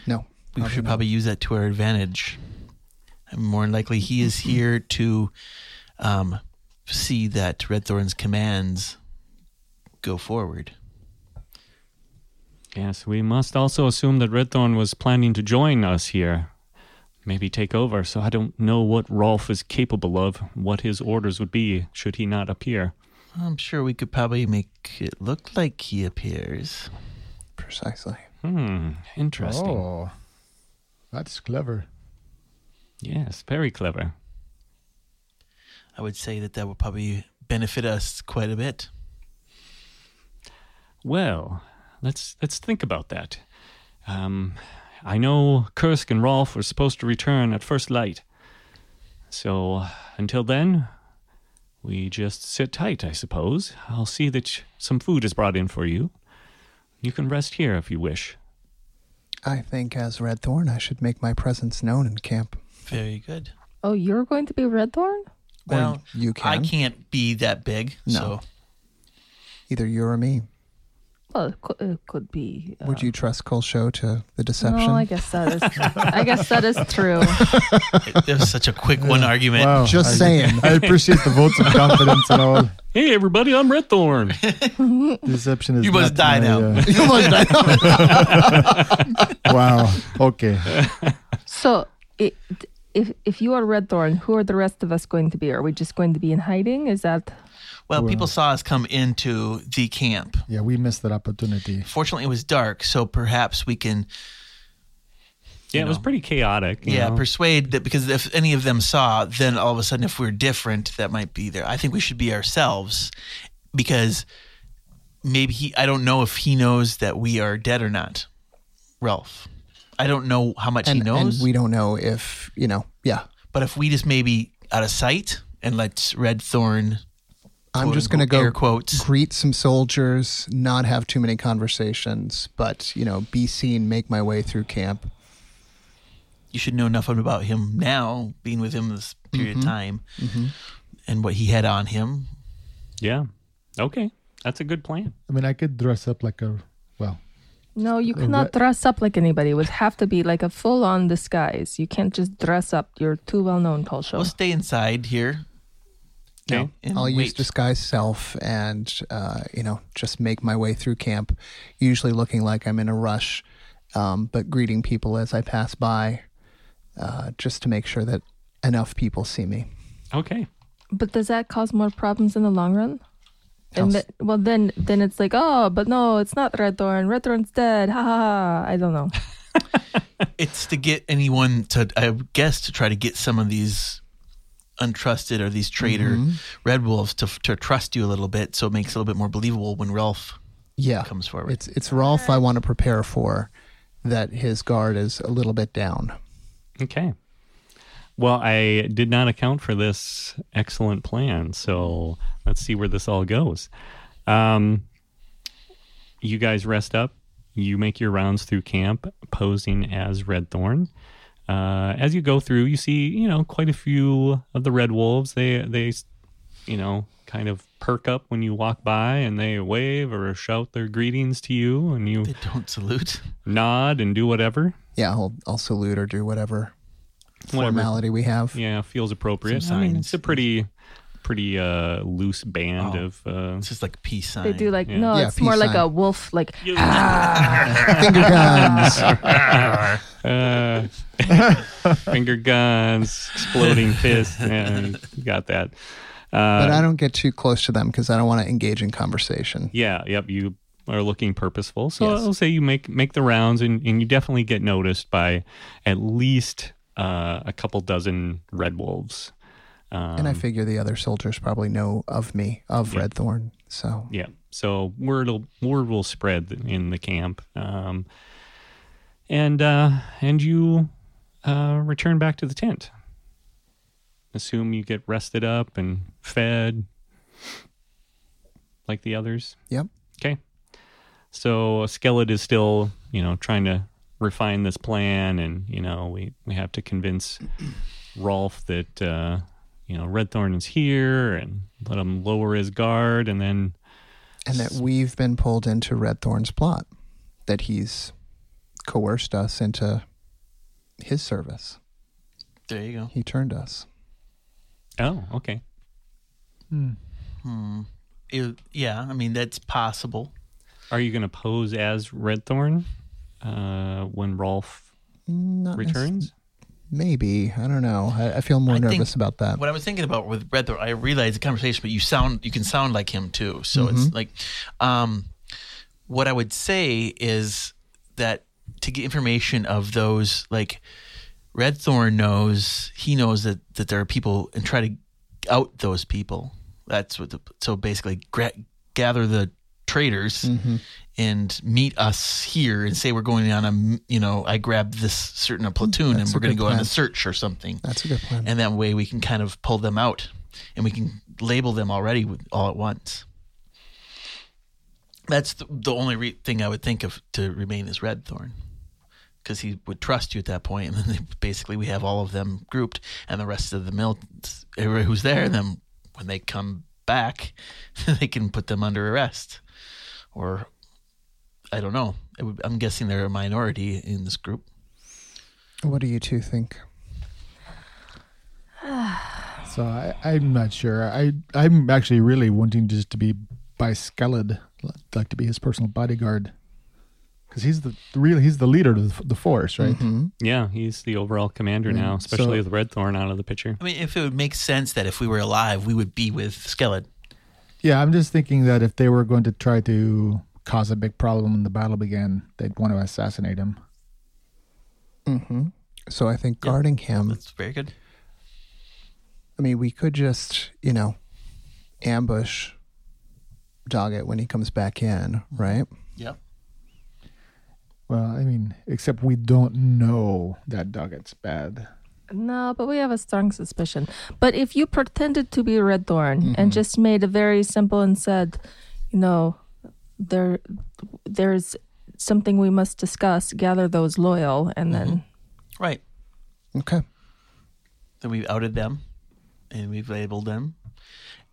No. We should probably use that to our advantage. And more likely, he is here to um, see that Red Thorn's commands go forward. Yes, we must also assume that Red Thorn was planning to join us here. Maybe take over, so I don't know what Rolf is capable of, what his orders would be should he not appear. I'm sure we could probably make it look like he appears. Precisely. Hmm, interesting. Oh, that's clever. Yes, very clever. I would say that that would probably benefit us quite a bit. Well, let's let's think about that. Um, I know Kursk and Rolf were supposed to return at first light. So until then, we just sit tight, I suppose. I'll see that sh- some food is brought in for you. You can rest here if you wish. I think as Red Thorn, I should make my presence known in camp. Very good. Oh, you're going to be Redthorn? Well, you can. I can. can't be that big, No. so Either you or me. Well, it could, it could be. uh, Would you trust Culshow to the deception? No, I guess that is. I guess that is true. It was such a quick one argument. Wow, Just I- saying. I appreciate the votes of confidence and all. Hey, everybody, I'm Red Thorn. Deception is. You must die my, now. uh, You must- die. wow. Okay. So, i if if you are Red Thorn, who are the rest of us going to be? Are we just going to be in hiding? Is that Well, people saw us come into the camp. Yeah, we missed that opportunity. Fortunately, it was dark, so perhaps we can, Yeah, You it was pretty chaotic. you yeah, know? persuade that because if any of them saw, then all of a sudden, if we're different, that might be there. I think we should be ourselves because maybe he, I don't know if he knows that we are dead or not. Ralph. I don't know how much and, he knows. and we don't know if, you know, yeah. But if we just maybe out of sight and let Red Thorn, I'm just going to go air quotes. greet some soldiers, not have too many conversations, but, you know, be seen, make my way through camp. you should know enough about him now, being with him this period of mm-hmm. time, mm-hmm. and what he had on him. Yeah. Okay. That's a good plan. I mean, I could dress up like a. Well, no? You cannot what- dress up like anybody. It would have to be like a full-on disguise. You can't just dress up. You're too well known, Culshow. We'll stay inside here. Okay. and I'll use disguise self and, uh, you know, just make my way through camp, usually looking like I'm in a rush, um, but greeting people as I pass by, uh, just to make sure that enough people see me. Okay. But does that cause more problems in the long run? And Else- then, well, then then it's like, oh, but no, it's not Red Thorn. Red Thorn's dead. Ha ha ha. I don't know. It's to get anyone to, I guess, to try to get some of these untrusted or these traitor red wolves to to trust you a little bit, so it makes it a little bit more believable when Ralph Yeah. comes forward. It's it's Rolf I want to prepare for that his guard is a little bit down. Okay. Well, I did not account for this excellent plan, so let's see where this all goes. Um, you guys rest up. You make your rounds through camp, posing as Red Thorn. Uh, as you go through, you see, you know, quite a few of the red wolves. They, they, you know, kind of perk up when you walk by, and they wave or shout their greetings to you, and you they don't salute. nod and do whatever. Yeah, I'll I'll salute or do whatever Whatever. formality we have. Yeah, feels appropriate. I mean, it's a pretty, pretty uh, loose band Oh. of. Uh, It's just like peace sign. They do like Yeah. no, Yeah, it's more peace like a wolf. Like Finger guns. uh, finger guns, exploding fists. Yeah, you got that. Uh, but I don't get too close to them because I don't want to engage in conversation. yeah, yep. You are looking purposeful. So Yes. I'll say you make make the rounds, and, and you definitely get noticed by at least uh, a couple dozen red wolves. Um, and I figure the other soldiers probably know of me, of Red Thorn. So Yeah. So word will word will spread in the camp, um, and uh, and you uh, return back to the tent. Assume you get rested up and fed, like the others. Yep. Okay. So Skellid is still, you know, trying to refine this plan, and you know, we we have to convince Rolf that uh, you know Red Thorn is here, and let him lower his guard, and then and that we've been pulled into Red Thorn's plot, that he's coerced us into his service. There you go. He turned us. oh, okay, It- yeah, I mean that's possible. are you going to pose as Red Thorn uh, when Rolf Not necess- returns? Maybe I don't know. I, I feel more I nervous about that. What I was thinking about with Red Thorn, I realized the conversation, but you sound you can sound like him too. So it's like, um, what I would say is that to get information of those, like Red Thorn knows he knows that that there are people and try to out those people. That's what. The, so basically, gra- gather the traitors mm-hmm. and meet us here and say we're going on a you know I grabbed this certain platoon and That's a we're going to go on a search or something. That's a good plan. and that way we can kind of pull them out and we can label them already with, all at once. That's the, the only re- thing i would think of to remain as red thorn because he would trust you at that point and then basically we have all of them grouped and the rest of the mill everybody who's there and then when they come back they can put them under arrest or I don't know. It would, I'm guessing they're a minority in this group. What do you two think? So I, I'm not sure. I I'm actually really wanting just to be by Skellid, like to be his personal bodyguard, because he's the really he's the leader of the, the force, right? Mm-hmm. Yeah, he's the overall commander now, So- especially with Redthorn out of the picture. I mean, if it would make sense that if we were alive, we would be with Skellid. Yeah, I'm just thinking that if they were going to try to cause a big problem when the battle began, they'd want to assassinate him. Mm-hmm. So I think Yeah. guarding him. That's very good. I mean, we could just, you know, ambush Doggett when he comes back in, right? Yep. Well, I mean, except we don't know that Doggett's bad. No, but we have a strong suspicion. But if you pretended to be Red Thorn Mm-hmm. and just made a very simple and said, you know, there, there's something we must discuss. Gather those loyal, and then Right. Okay. Then we've outed them, and we've labeled them,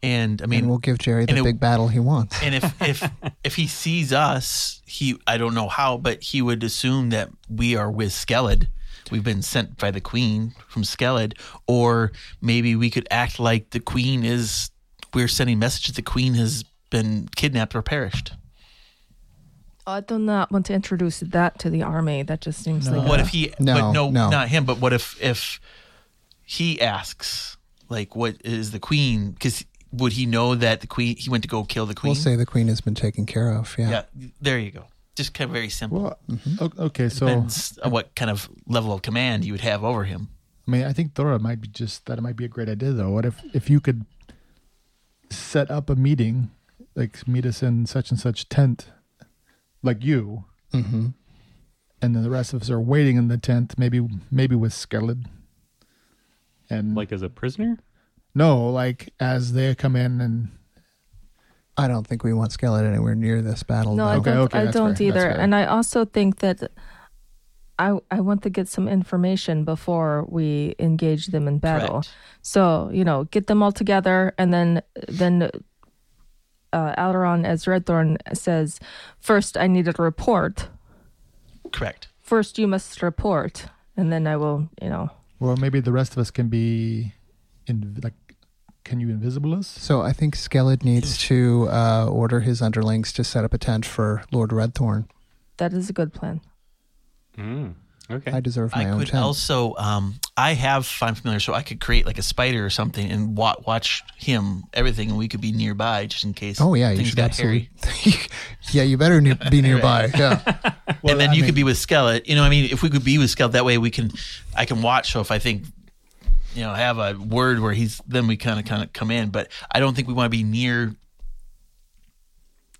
and I I mean, mean, we'll give Jerry the it- big battle he wants. and if if if he sees us, he I don't know how, but he would assume that we are with Skellid. We've been sent by the Queen from Skellid, or maybe we could act like the Queen is. We're sending messages. The Queen has been kidnapped or perished. I do not want to introduce that to the army. That just seems like What a- if he? No, but no, no. not him. But what if if he asks, like, what is the Queen? Because would he know that the Queen? He went to go kill the Queen. We'll say the queen has been taken care of. Yeah. yeah. There you go. Just kind of very simple. Well, o- okay, so Depends on what kind of level of command you would have over him. I mean, I think Thora might be just that. It might be a great idea, though. What if if you could set up a meeting, like meet us in such and such tent, like you, Mm-hmm. and then the rest of us are waiting in the tent, maybe maybe with Skellid, and Like as a prisoner? no, like as they come in and I don't think we want Skeleton anywhere near this battle. No, though. I Okay, don't. okay, I don't fair, either. And I also think that I I want to get some information before we engage them in battle. Correct. So you know, get them all together, and then then uh, Alderon, as Redthorn says, first I need a report. Correct. First, you must report, and then I will. You know, well, maybe the rest of us can be in like. Can you invisible us? So I think Skellid needs to uh, order his underlings to set up a tent for Lord Redthorn. that is a good plan. Mm, okay. I deserve my I own could tent. also. Um, I have find familiar, so I could create like a spider or something and wa- watch him everything, and we could be nearby just in case. oh yeah, you should got absolutely. yeah, you better ne- be nearby. Yeah. and then I you mean- could be with Skeleton. You know, I mean, if we could be with Skeleton, that way we can, I can watch. So if I think, you know, have a word where he's, then we kind of kind of come in. But I don't think we want to be near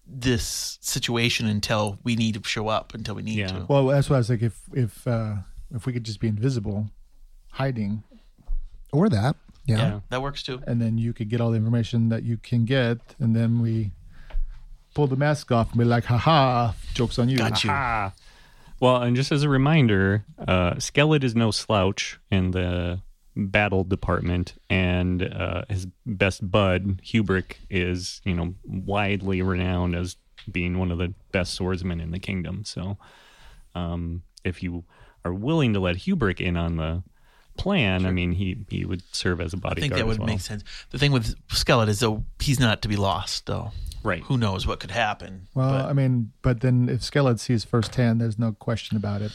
this situation until we need to show up. Until we need Yeah. to. Well, that's why I was like, if if uh, if we could just be invisible, hiding, Or that. Yeah. Yeah. that works too. and then you could get all the information that you can get, and then we pull the mask off and be like, haha, joke's on you. Got you. Ah. Well, and just as a reminder, uh, Skellid is no slouch in the battle department, and uh, his best bud, Hubrick, is you know widely renowned as being one of the best swordsmen in the kingdom. So, um, if you are willing to let Hubrick in on the plan, I mean, he he would serve as a bodyguard. I think that would well. make sense. The thing with Skeleton is though he's not to be lost though. Right. Who knows what could happen? Well, but I mean, but then if Skellid sees firsthand, there's no question about it.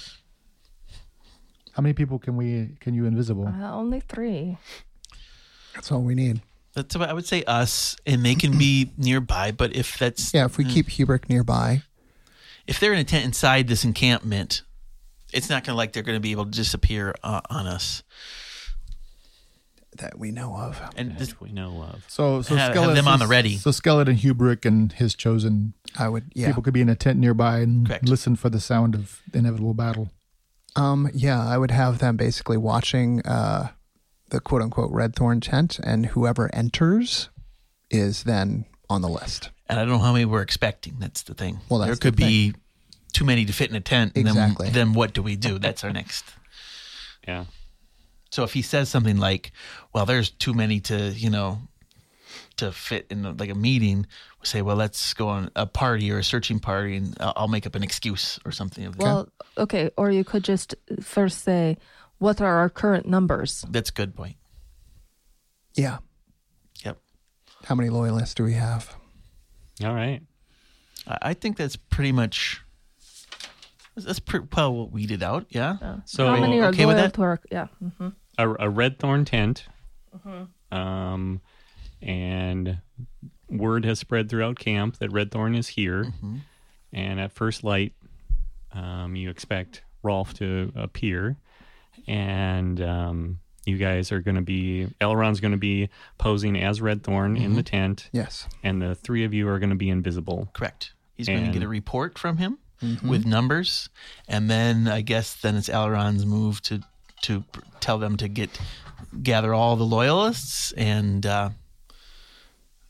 How many people can we can you invisible? Uh, only three. That's all we need. that's what I would say us, and they can be nearby. But if that's Yeah, if we keep Hubrick nearby. if they're in a tent inside this encampment, it's not going to like they're going to be able to disappear uh, on us. That we know of. And this, That we know of. So, so Have- have them on the ready. So Skellid and Hubrick and his chosen I would yeah. people could be in a tent nearby and Correct. listen for the sound of inevitable battle. Um, yeah, I would have them basically watching uh, the quote unquote Red Thorn tent, and whoever enters is then on the list. and I don't know how many we're expecting. That's the thing. Well, that's there the could be too many to fit in a tent. And Exactly. Then, then what do we do? That's our next. Yeah. So if he says something like, "Well, there's too many to," you know, to fit in like a meeting, we say, well, let's go on a party or a searching party, and I'll I'll make up an excuse or something. Of that. Well, okay, or you could just first say, "What are our current numbers?" that's a good point. Yeah. Yep. How many loyalists do we have? All right. I I think that's pretty much that's pretty well weeded out. Yeah. So How many are okay with loyal that? to our? Yeah. hmm a, a red thorn tent. Mm-hmm. Um, and word has spread throughout camp that red thorn is here. Mm-hmm. And at first light, um, you expect Rolf to appear, and um, you guys are going to be Elrond's going to be posing as Red Thorn in Mm-hmm. the tent, Yes. and the three of you are going to be invisible. Correct. He's going to get a report from him with numbers, and then I guess then it's Alaron's move to to tell them to get gather all the loyalists, and uh,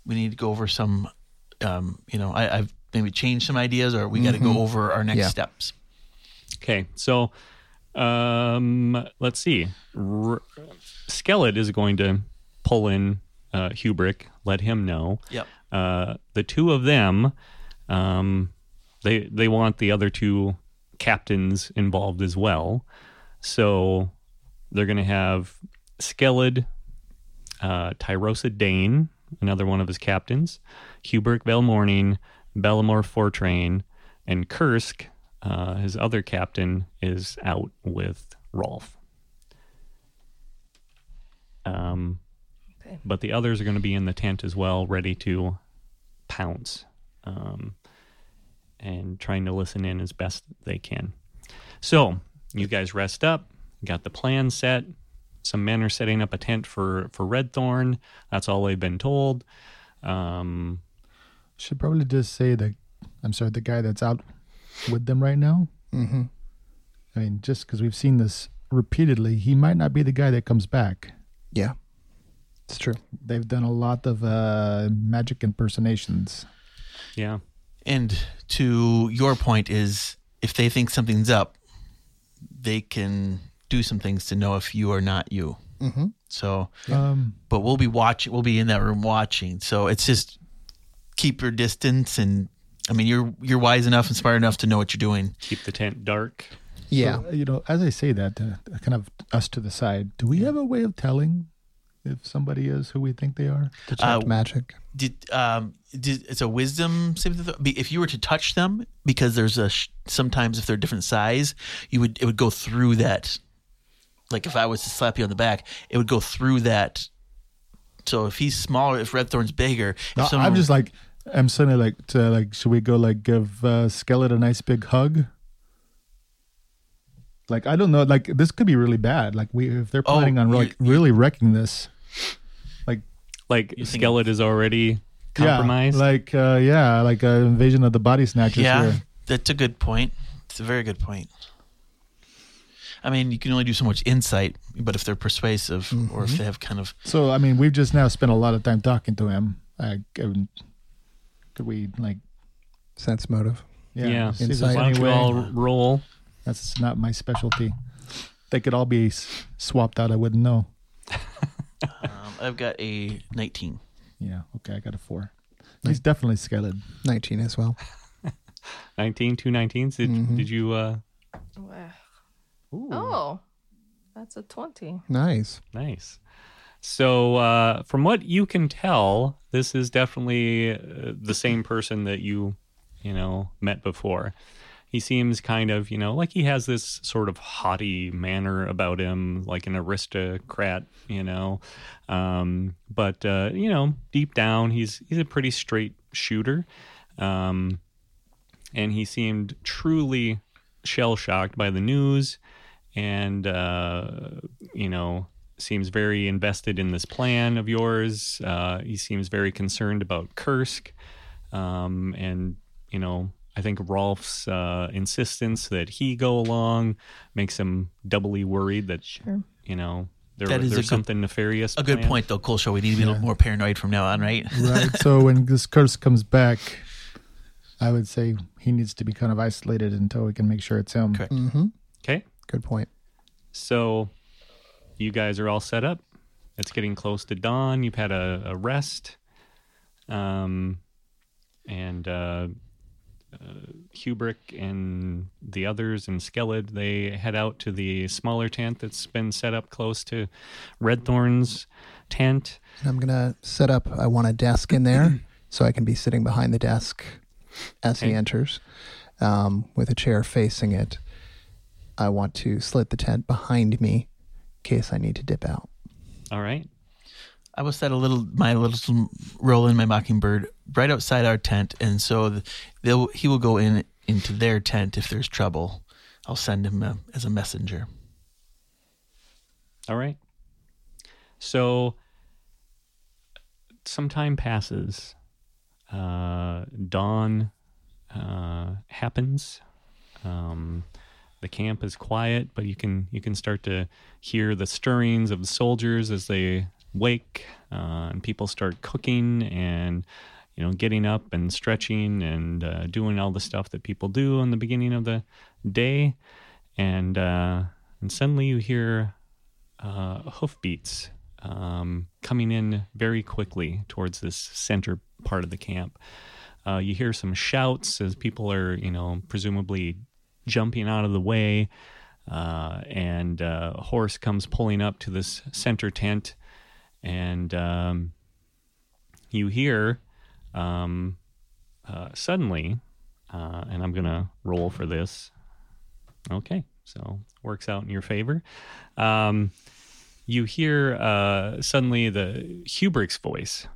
we need to go over some. Um, you know, I, I've maybe changed some ideas, or we got to go over our next Yeah. steps. Okay, so um, let's see. R- Skellid is going to pull in uh, Hubrick, let him know. Yep. Uh, the two of them, um, they they want the other two captains involved as well. So they're going to have Skellid, uh, Tyrosa Dane, another one of his captains, Hubrick Velmorning, Bellamore Fortrain, and Kursk, uh, his other captain, is out with Rolf. Um, Okay. but the others are going to be in the tent as well, ready to pounce um, and trying to listen in as best they can. So you guys rest up, got the plan set. Some men are setting up a tent for for Redthorn. That's all they've been told. Um, Should probably just say that I'm sorry, the guy that's out with them right now. Mm-hmm. I mean, just because we've seen this repeatedly, he might not be the guy that comes back. Yeah. It's true. They've done a lot of uh, magic impersonations. yeah, And to your point is, if they think something's up, they can do some things to know if you are not you. Mm-hmm. So, Um, but we'll be watching. We'll be in that room watching. So it's just keep your distance, and I mean, you're you're wise enough and smart enough to know what you're doing. keep the tent dark. Yeah. so, you know, as I say that, uh, kind of us to the side. Do we have a way of telling if somebody is who we think they are? Detect Uh, magic. Did um did it's a wisdom saving throw? Be- If you were to touch them, because there's a sh- sometimes if they're different size, you would it would go through that. Like if I was to slap you on the back, it would go through that. So if he's smaller, if Red Thorn's bigger, if No, someone- I'm just like, I'm suddenly like, to like, should we go like give uh, Skellid a nice big hug? Like I don't know, like this could be really bad. Like we, if they're Oh, planning on you- really wrecking this, like Like You Skellid is already compromised. Yeah, like uh, yeah, like an invasion of the body snatchers. yeah, Here. that's a good point. It's a very good point. I mean, you can only do so much insight, but if they're persuasive or if they have kind of So I mean, we've just now spent a lot of time talking to him. I, I- could we like, Sense motive. yeah, yeah. see Insight. there's Why don't any you all roll? That's not my specialty. They could all be swapped out. I wouldn't know. um, I've got a 19. Yeah. Okay. I got a four. He's definitely skeleton. 19 as well. 19, two 19s. Did, Mm-hmm. did you? Uh, Oh, that's a twenty. Nice. Nice. So, uh, from what you can tell, this is definitely uh, the same person that you, you know, met before. He seems kind of, you know, like he has this sort of haughty manner about him, like an aristocrat, you know. Um, but uh, you know, deep down, he's he's a pretty straight shooter, um, and he seemed truly shell shocked by the news, and uh, you know seems very invested in this plan of yours. Uh, he seems very concerned about Kursk, um, and you know I think Rolf's uh, insistence that he go along makes him doubly worried that Sure. you know there, That is a there's good- something nefarious. A good point, though, Cole. Show we need to be a little more paranoid from now on, right? Right. so when this Kursk comes back, I would say he needs to be kind of isolated until we can make sure it's him. Correct. Mm-hmm. Okay, Good point. so you guys are all set up. It's getting close to dawn. You've had a, a rest. Um, and uh, uh, Hubrick and the others and Skellid, they head out to the smaller tent that's been set up close to Redthorn's tent. And I'm gonna set up. I want a desk in there, so I can be sitting behind the desk as he enters, um, with a chair facing it. I want to slit the tent behind me, in case I need to dip out. All right. I will set a little my little roll in my mockingbird right outside our tent, and so they'll he will go in into their tent if there's trouble. I'll send him uh as a messenger. All right. So some time passes. Uh, dawn uh, happens. Um, the camp is quiet, but you can you can start to hear the stirrings of the soldiers as they wake, uh, and people start cooking and you know getting up and stretching and uh, doing all the stuff that people do in the beginning of the day, and uh, and suddenly you hear uh, hoofbeats um, coming in very quickly towards this center part of the camp. Uh, you hear some shouts as people are, you know, presumably jumping out of the way, uh, and uh, a horse comes pulling up to this center tent, and um, you hear um, uh, suddenly, uh, and I'm gonna roll for this. Okay, so works out in your favor. Um, you hear uh, suddenly the Hubrick's voice,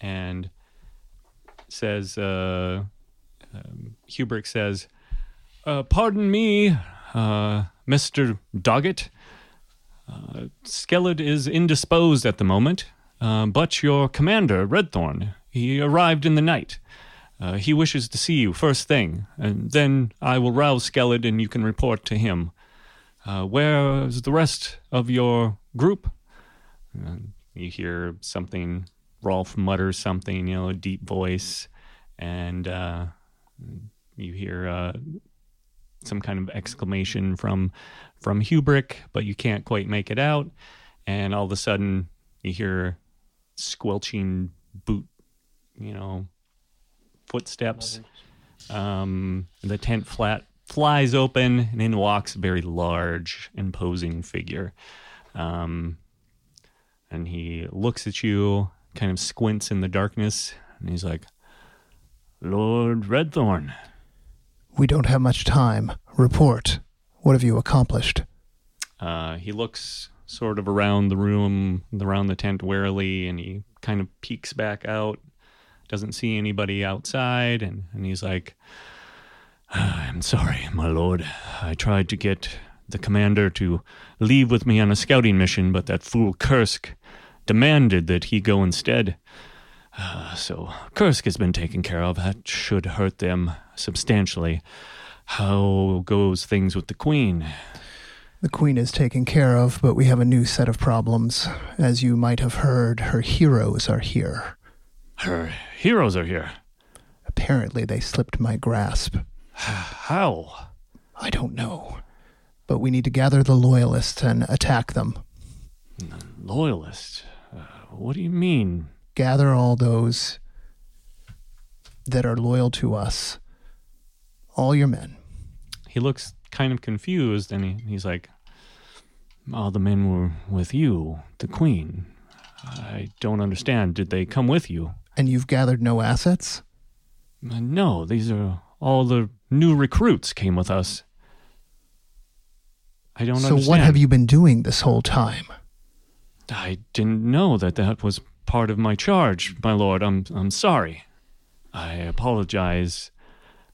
and says, uh, um, Hubrick says, uh, "Pardon me, uh, Mister Doggett. Uh, Skellid is indisposed at the moment, uh, but your commander, Redthorn, he arrived in the night." Uh, he wishes to see you first thing, and then I will rouse Skellid and you can report to him. Uh, where is the rest of your group? And you hear something, Rolf mutters something, you know, a deep voice, and uh, you hear uh, some kind of exclamation from from Hubrick, but you can't quite make it out. And all of a sudden, you hear squelching boot, you know, footsteps. Um, the tent flat flies open, and in walks a very large, imposing figure. Um, and he looks at you, kind of squints in the darkness, and he's like, Lord Redthorn. We don't have much time. Report. What have you accomplished? Uh, he looks sort of around the room, around the tent warily, and he kind of peeks back out. Doesn't see anybody outside, and, and he's like, "Ah, I'm sorry, my lord. I tried to get the commander to leave with me on a scouting mission, but that fool Kursk demanded that he go instead. Uh, so Kursk has been taken care of. That should hurt them substantially. How goes things with the queen? The queen is taken care of, but we have a new set of problems. As you might have heard, her heroes are here. Her heroes are here. Apparently, they slipped my grasp. How? I don't know. But we need to gather the loyalists and attack them. Loyalist? Uh, what do you mean? Gather all those that are loyal to us. All your men. He looks kind of confused and he, he's like, All the men were with you, the queen. I don't understand. Did they come with you? And you've gathered no assets? Uh, No, these are all the new recruits came with us. I don't understand. so, understand. what have you been doing this whole time? I didn't know that that was part of my charge, my lord. I'm I'm sorry. I apologize.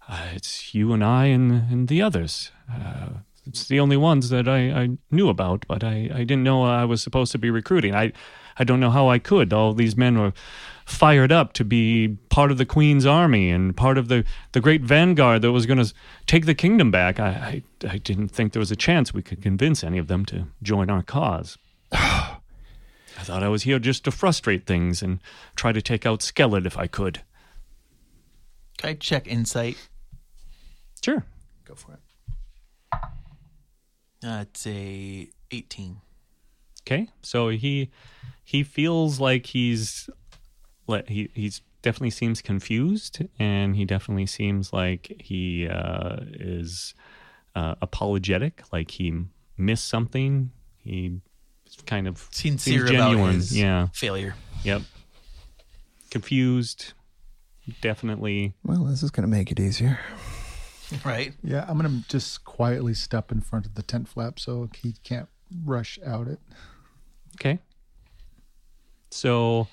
Uh, it's you and I and, and the others. Uh, it's the only ones that I, I knew about, but I, I didn't know I was supposed to be recruiting. I I don't know how I could. All these men were fired up to be part of the Queen's army and part of the, the great vanguard that was going to take the kingdom back. I, I I didn't think there was a chance we could convince any of them to join our cause. I thought I was here just to frustrate things and try to take out Skellid if I could. Can I check insight? Sure. Go for it. Uh, it's a 18. Okay. So he he feels like he's let he he's definitely seems confused, and he definitely seems like he uh, is uh, apologetic, like he missed something. He kind of Sincere seems about genuine. his Yeah. failure. Yep. Confused. Definitely. Well, this is going to make it easier. Right. Yeah, I'm gonna just quietly step in front of the tent flap so he can't rush out it. Okay. So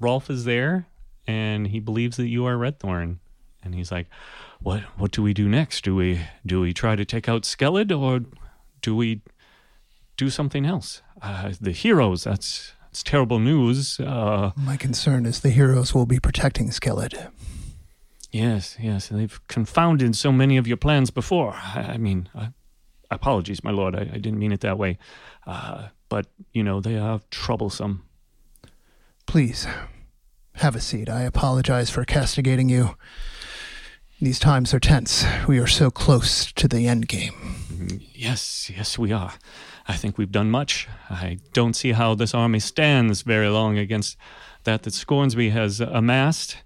Rolf is there and he believes that you are Redthorn. And he's like, What what do we do next? Do we do we try to take out Skellid or do we do something else? Uh, the heroes, that's that's terrible news. Uh My concern is the heroes will be protecting Skellid. yes, yes, they've confounded so many of your plans before. I, I mean, uh, apologies, my lord. I, I didn't mean it that way. Uh, but you know, they are troublesome. Please, have a seat. I apologize for castigating you. These times are tense. We are so close to the end game. Yes, yes, we are. I think we've done much. I don't see how this army stands very long against that that Scornsby has amassed.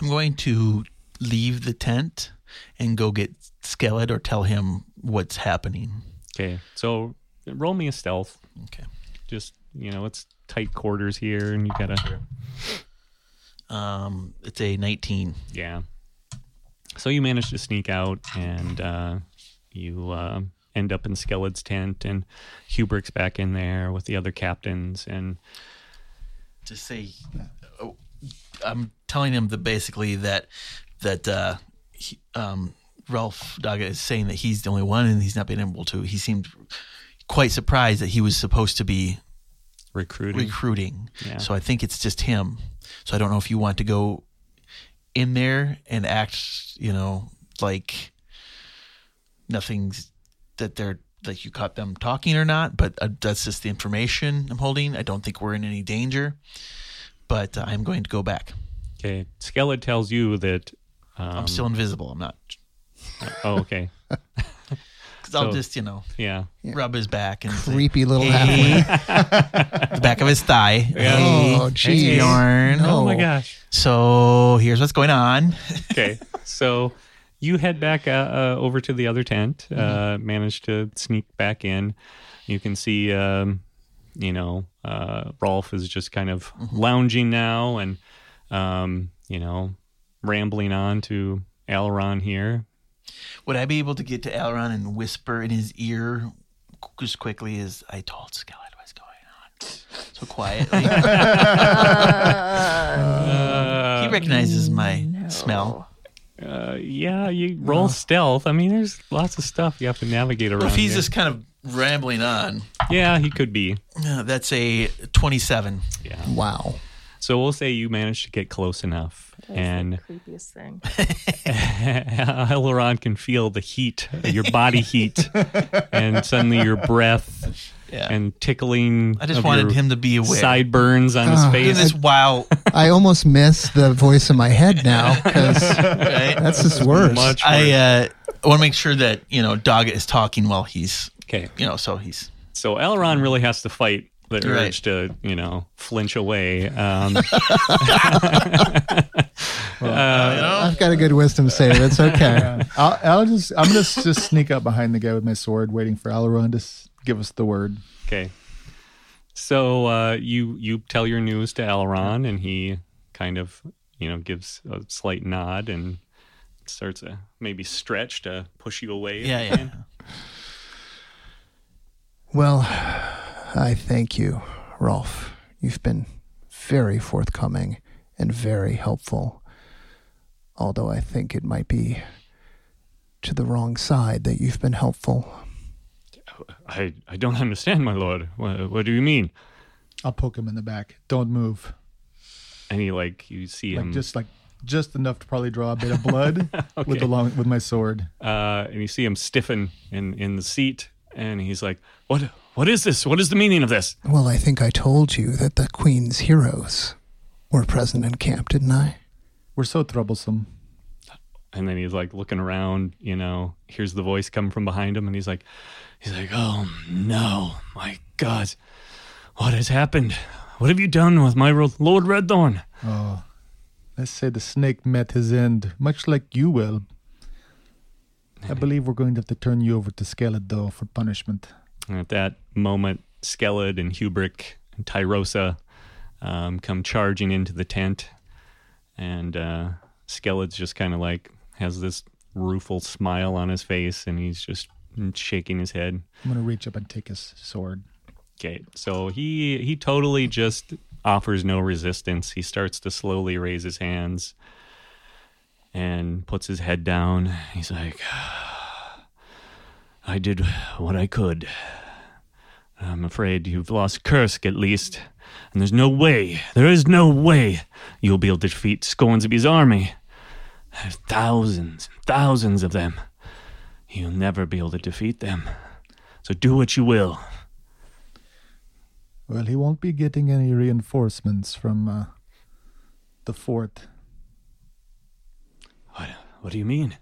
I'm going to leave the tent and go get Skellid or tell him what's happening. Okay, so roll me a stealth. Okay. Just you know, it's tight quarters here, and you gotta Um, it's a 19. yeah. So you manage to sneak out, and uh, you uh, end up in Skellid's tent, and Hubrick's back in there with the other captains, and to say oh, I'm telling him that basically that that uh, he, um, Rolf Doggett is saying that he's the only one and he's not been able to. He seemed quite surprised that he was supposed to be recruiting. recruiting. Yeah. So I think it's just him. So I don't know if you want to go in there and act, you know, like nothing's that they're like you caught them talking or not, but uh, that's just the information I'm holding. I don't think we're in any danger, but uh, I'm going to go back. okay, Skellid tells you that. Um, I'm still invisible. I'm not. Oh, okay. Cause I'll So- just, you know, Yeah. rub his back and say, Creepy little "Hey," halfling. the back of his thigh. Yeah. Hey, Oh, hey, geez. Bjorn. Oh my gosh. So here's what's going on. Okay. so you head back uh, uh, over to the other tent, uh, Mm-hmm. manage to sneak back in. You can see, um, you know, uh, Rolf is just kind of Mm-hmm. lounging now and, um, you know, rambling on to Aileron here. Would I be able to get to Aileron and whisper in his ear just quickly as I told Skellid what's going on? So quietly. Uh, he recognizes my smell. uh, yeah, you roll stealth. I mean, there's lots of stuff you have to navigate around. Well, if he's here. just kind of rambling on, yeah, he could be. uh, that's a 27. Yeah. Wow. So we'll say you managed to get close enough, and the creepiest thing. Aileron can feel the heat, your body heat, and suddenly your breath Yeah. and tickling. I just of wanted your him to be aware. Sideburns on his Ah. Face. this wow, I almost miss the voice in my head now because right? that's just worse. Much I uh, want to make sure that you know Dog is talking while he's okay. you know so he's So Aileron really has to fight the Right. urge to, you know, flinch away. Um, I've got a good wisdom save. It's okay. Yeah. I'll, I'll just I'm gonna just sneak up behind the guy with my sword, waiting for Aileron to s- give us the word. okay. So uh, you you tell your news to Aileron, and he kind of, you know, gives a slight nod and starts to maybe stretch to push you away. yeah yeah. Well, I thank you, Rolf. You've been very forthcoming and very helpful. Although I think it might be to the wrong side that you've been helpful. I, I don't understand, my lord. What, what do you mean? I'll poke him in the back. Don't move. And he like you see Like him just like just enough to probably draw a bit of blood with the long with my sword. uh, and you see him stiffen in in the seat, and he's like, "What? What is this? What is the meaning of this?" Well, I think I told you that the Queen's heroes were present in camp, didn't I? We're so troublesome. And then he's like looking around, you know, hears the voice come from behind him, and he's like, he's like, "Oh no, my God, what has happened? What have you done with my ro- Lord Redthorn?" Oh, Let's say the snake met his end, much like you will. I believe we're going to have to turn you over to Skellid, though, for punishment. At that moment, Skellid and Hubrick and Tyrosa um, come charging into the tent. And uh, Skellid's just kind of like has this rueful smile on his face and he's just shaking his head. I'm going to reach up and take his sword. Okay, so he he totally just offers no resistance. He starts to slowly raise his hands and puts his head down. He's like, "I did what I could. I'm afraid you've lost Kursk at least, and there's no way, there is no way you'll be able to defeat Scornsby's army. There's thousands and thousands of them. You'll never be able to defeat them. So do what you will." Well, he won't be getting any reinforcements from uh, the fort. What, what do you mean?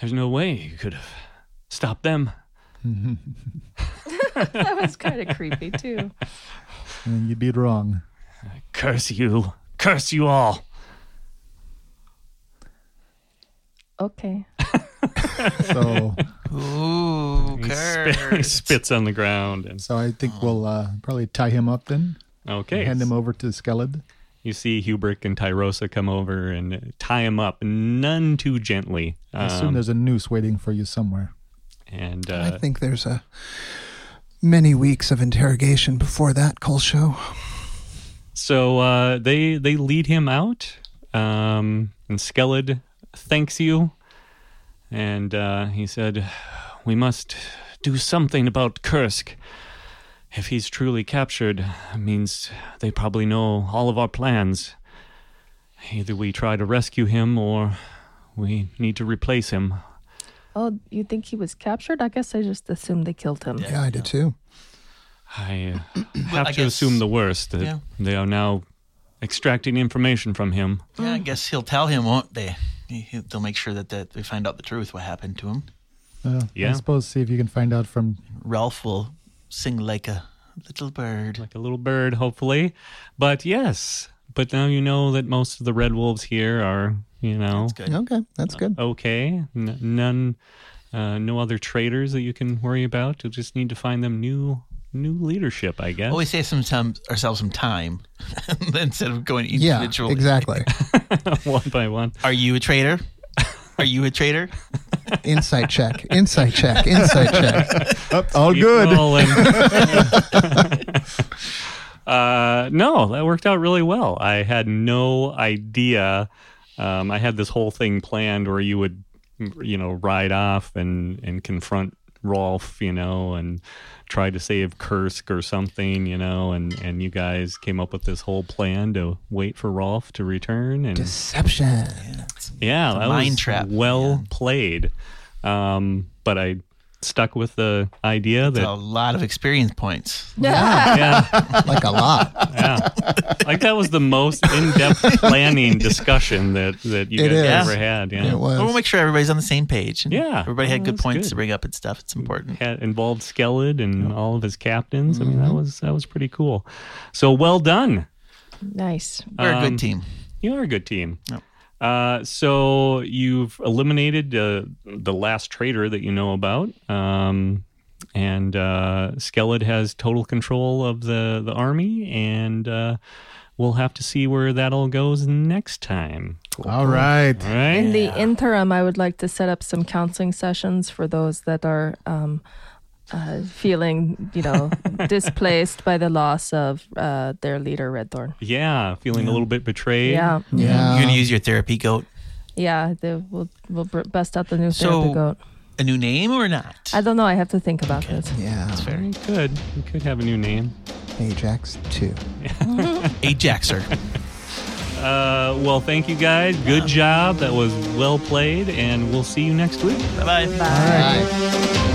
There's no way you could have stopped them. That was kind of creepy too. And you'd be wrong. Curse you. Curse you all. Okay. So, Ooh, He spit- curse. spits on the ground. And so I think we'll uh, probably tie him up then. okay, Hand him over to Skellid. you see Hubrick and Tyrosa come over and tie him up, none too gently. I assume Um, there's a noose waiting for you somewhere. And I uh, think there's a many weeks of interrogation before that call show. so uh, they they lead him out, um, and Skellid thanks you, and uh, he said, "We must do something about Kursk. If he's truly captured, it means they probably know all of our plans. Either we try to rescue him, or we need to replace him. Oh, you think he was captured? I guess I just assumed they killed him. Yeah, I did too. I uh, have I to guess- assume the worst. That yeah. they are now extracting information from him." Yeah, I guess he'll tell him, won't they? He- he- They'll make sure that, that they find out the truth, what happened to him. Uh, Yeah. I suppose see if you can find out from. Rolf will sing like a little bird. like a little bird, hopefully. But yes, but now you know that most of the red wolves here are, you know, That's good. Okay, that's good. okay. N- none, uh, no other traitors that you can worry about. You'll just need to find them new, new leadership, I guess. Well, we save some time, ourselves some time instead of going Yeah, individually. exactly. one by one. Are you a traitor? Are you a traitor? insight check, insight check, insight check. All Keep good. Rolling. uh, no, that worked out really well. I had no idea. Um, I had this whole thing planned where you would, you know, ride off and and confront Rolf, you know, and try to save Kursk or something, you know, and and you guys came up with this whole plan to wait for Rolf to return and Deception. yeah, a that mind was trap, well played. Um, but I stuck with the idea A that a lot of experience points. yeah, Like a lot. yeah, like that was the most in-depth planning discussion that that you It guys is. ever had. Yeah, It was. Well, we'll make sure everybody's on the same page. Yeah. Everybody had Oh, good points good. to bring up and stuff. It's important. had involved Skellid and all of his captains. I mean, Mm-hmm. that was that was pretty cool. So well done. Nice. We're a Um, good team. You are a good team. Yep. Uh, so you've eliminated uh, the last traitor that you know about, um, and uh, Skellid has total control of the the army, and uh, we'll have to see where that all goes next time. All right. All right. In the interim, I would like to set up some counseling sessions for those that are um, uh, feeling, you know, displaced by the loss of uh, their leader, Red Thorn. yeah, feeling a little bit betrayed. Yeah, Yeah. You're gonna use your therapy goat. yeah. The, we'll we'll bust out the new So- therapy goat. A new name or not? I don't know. I have to think about it. Yeah. That's fair. You could. You could have a new name. Ajax 2. Ajaxer. Uh, well, thank you guys. Good job. That was well played, and we'll see you next week. bye bye.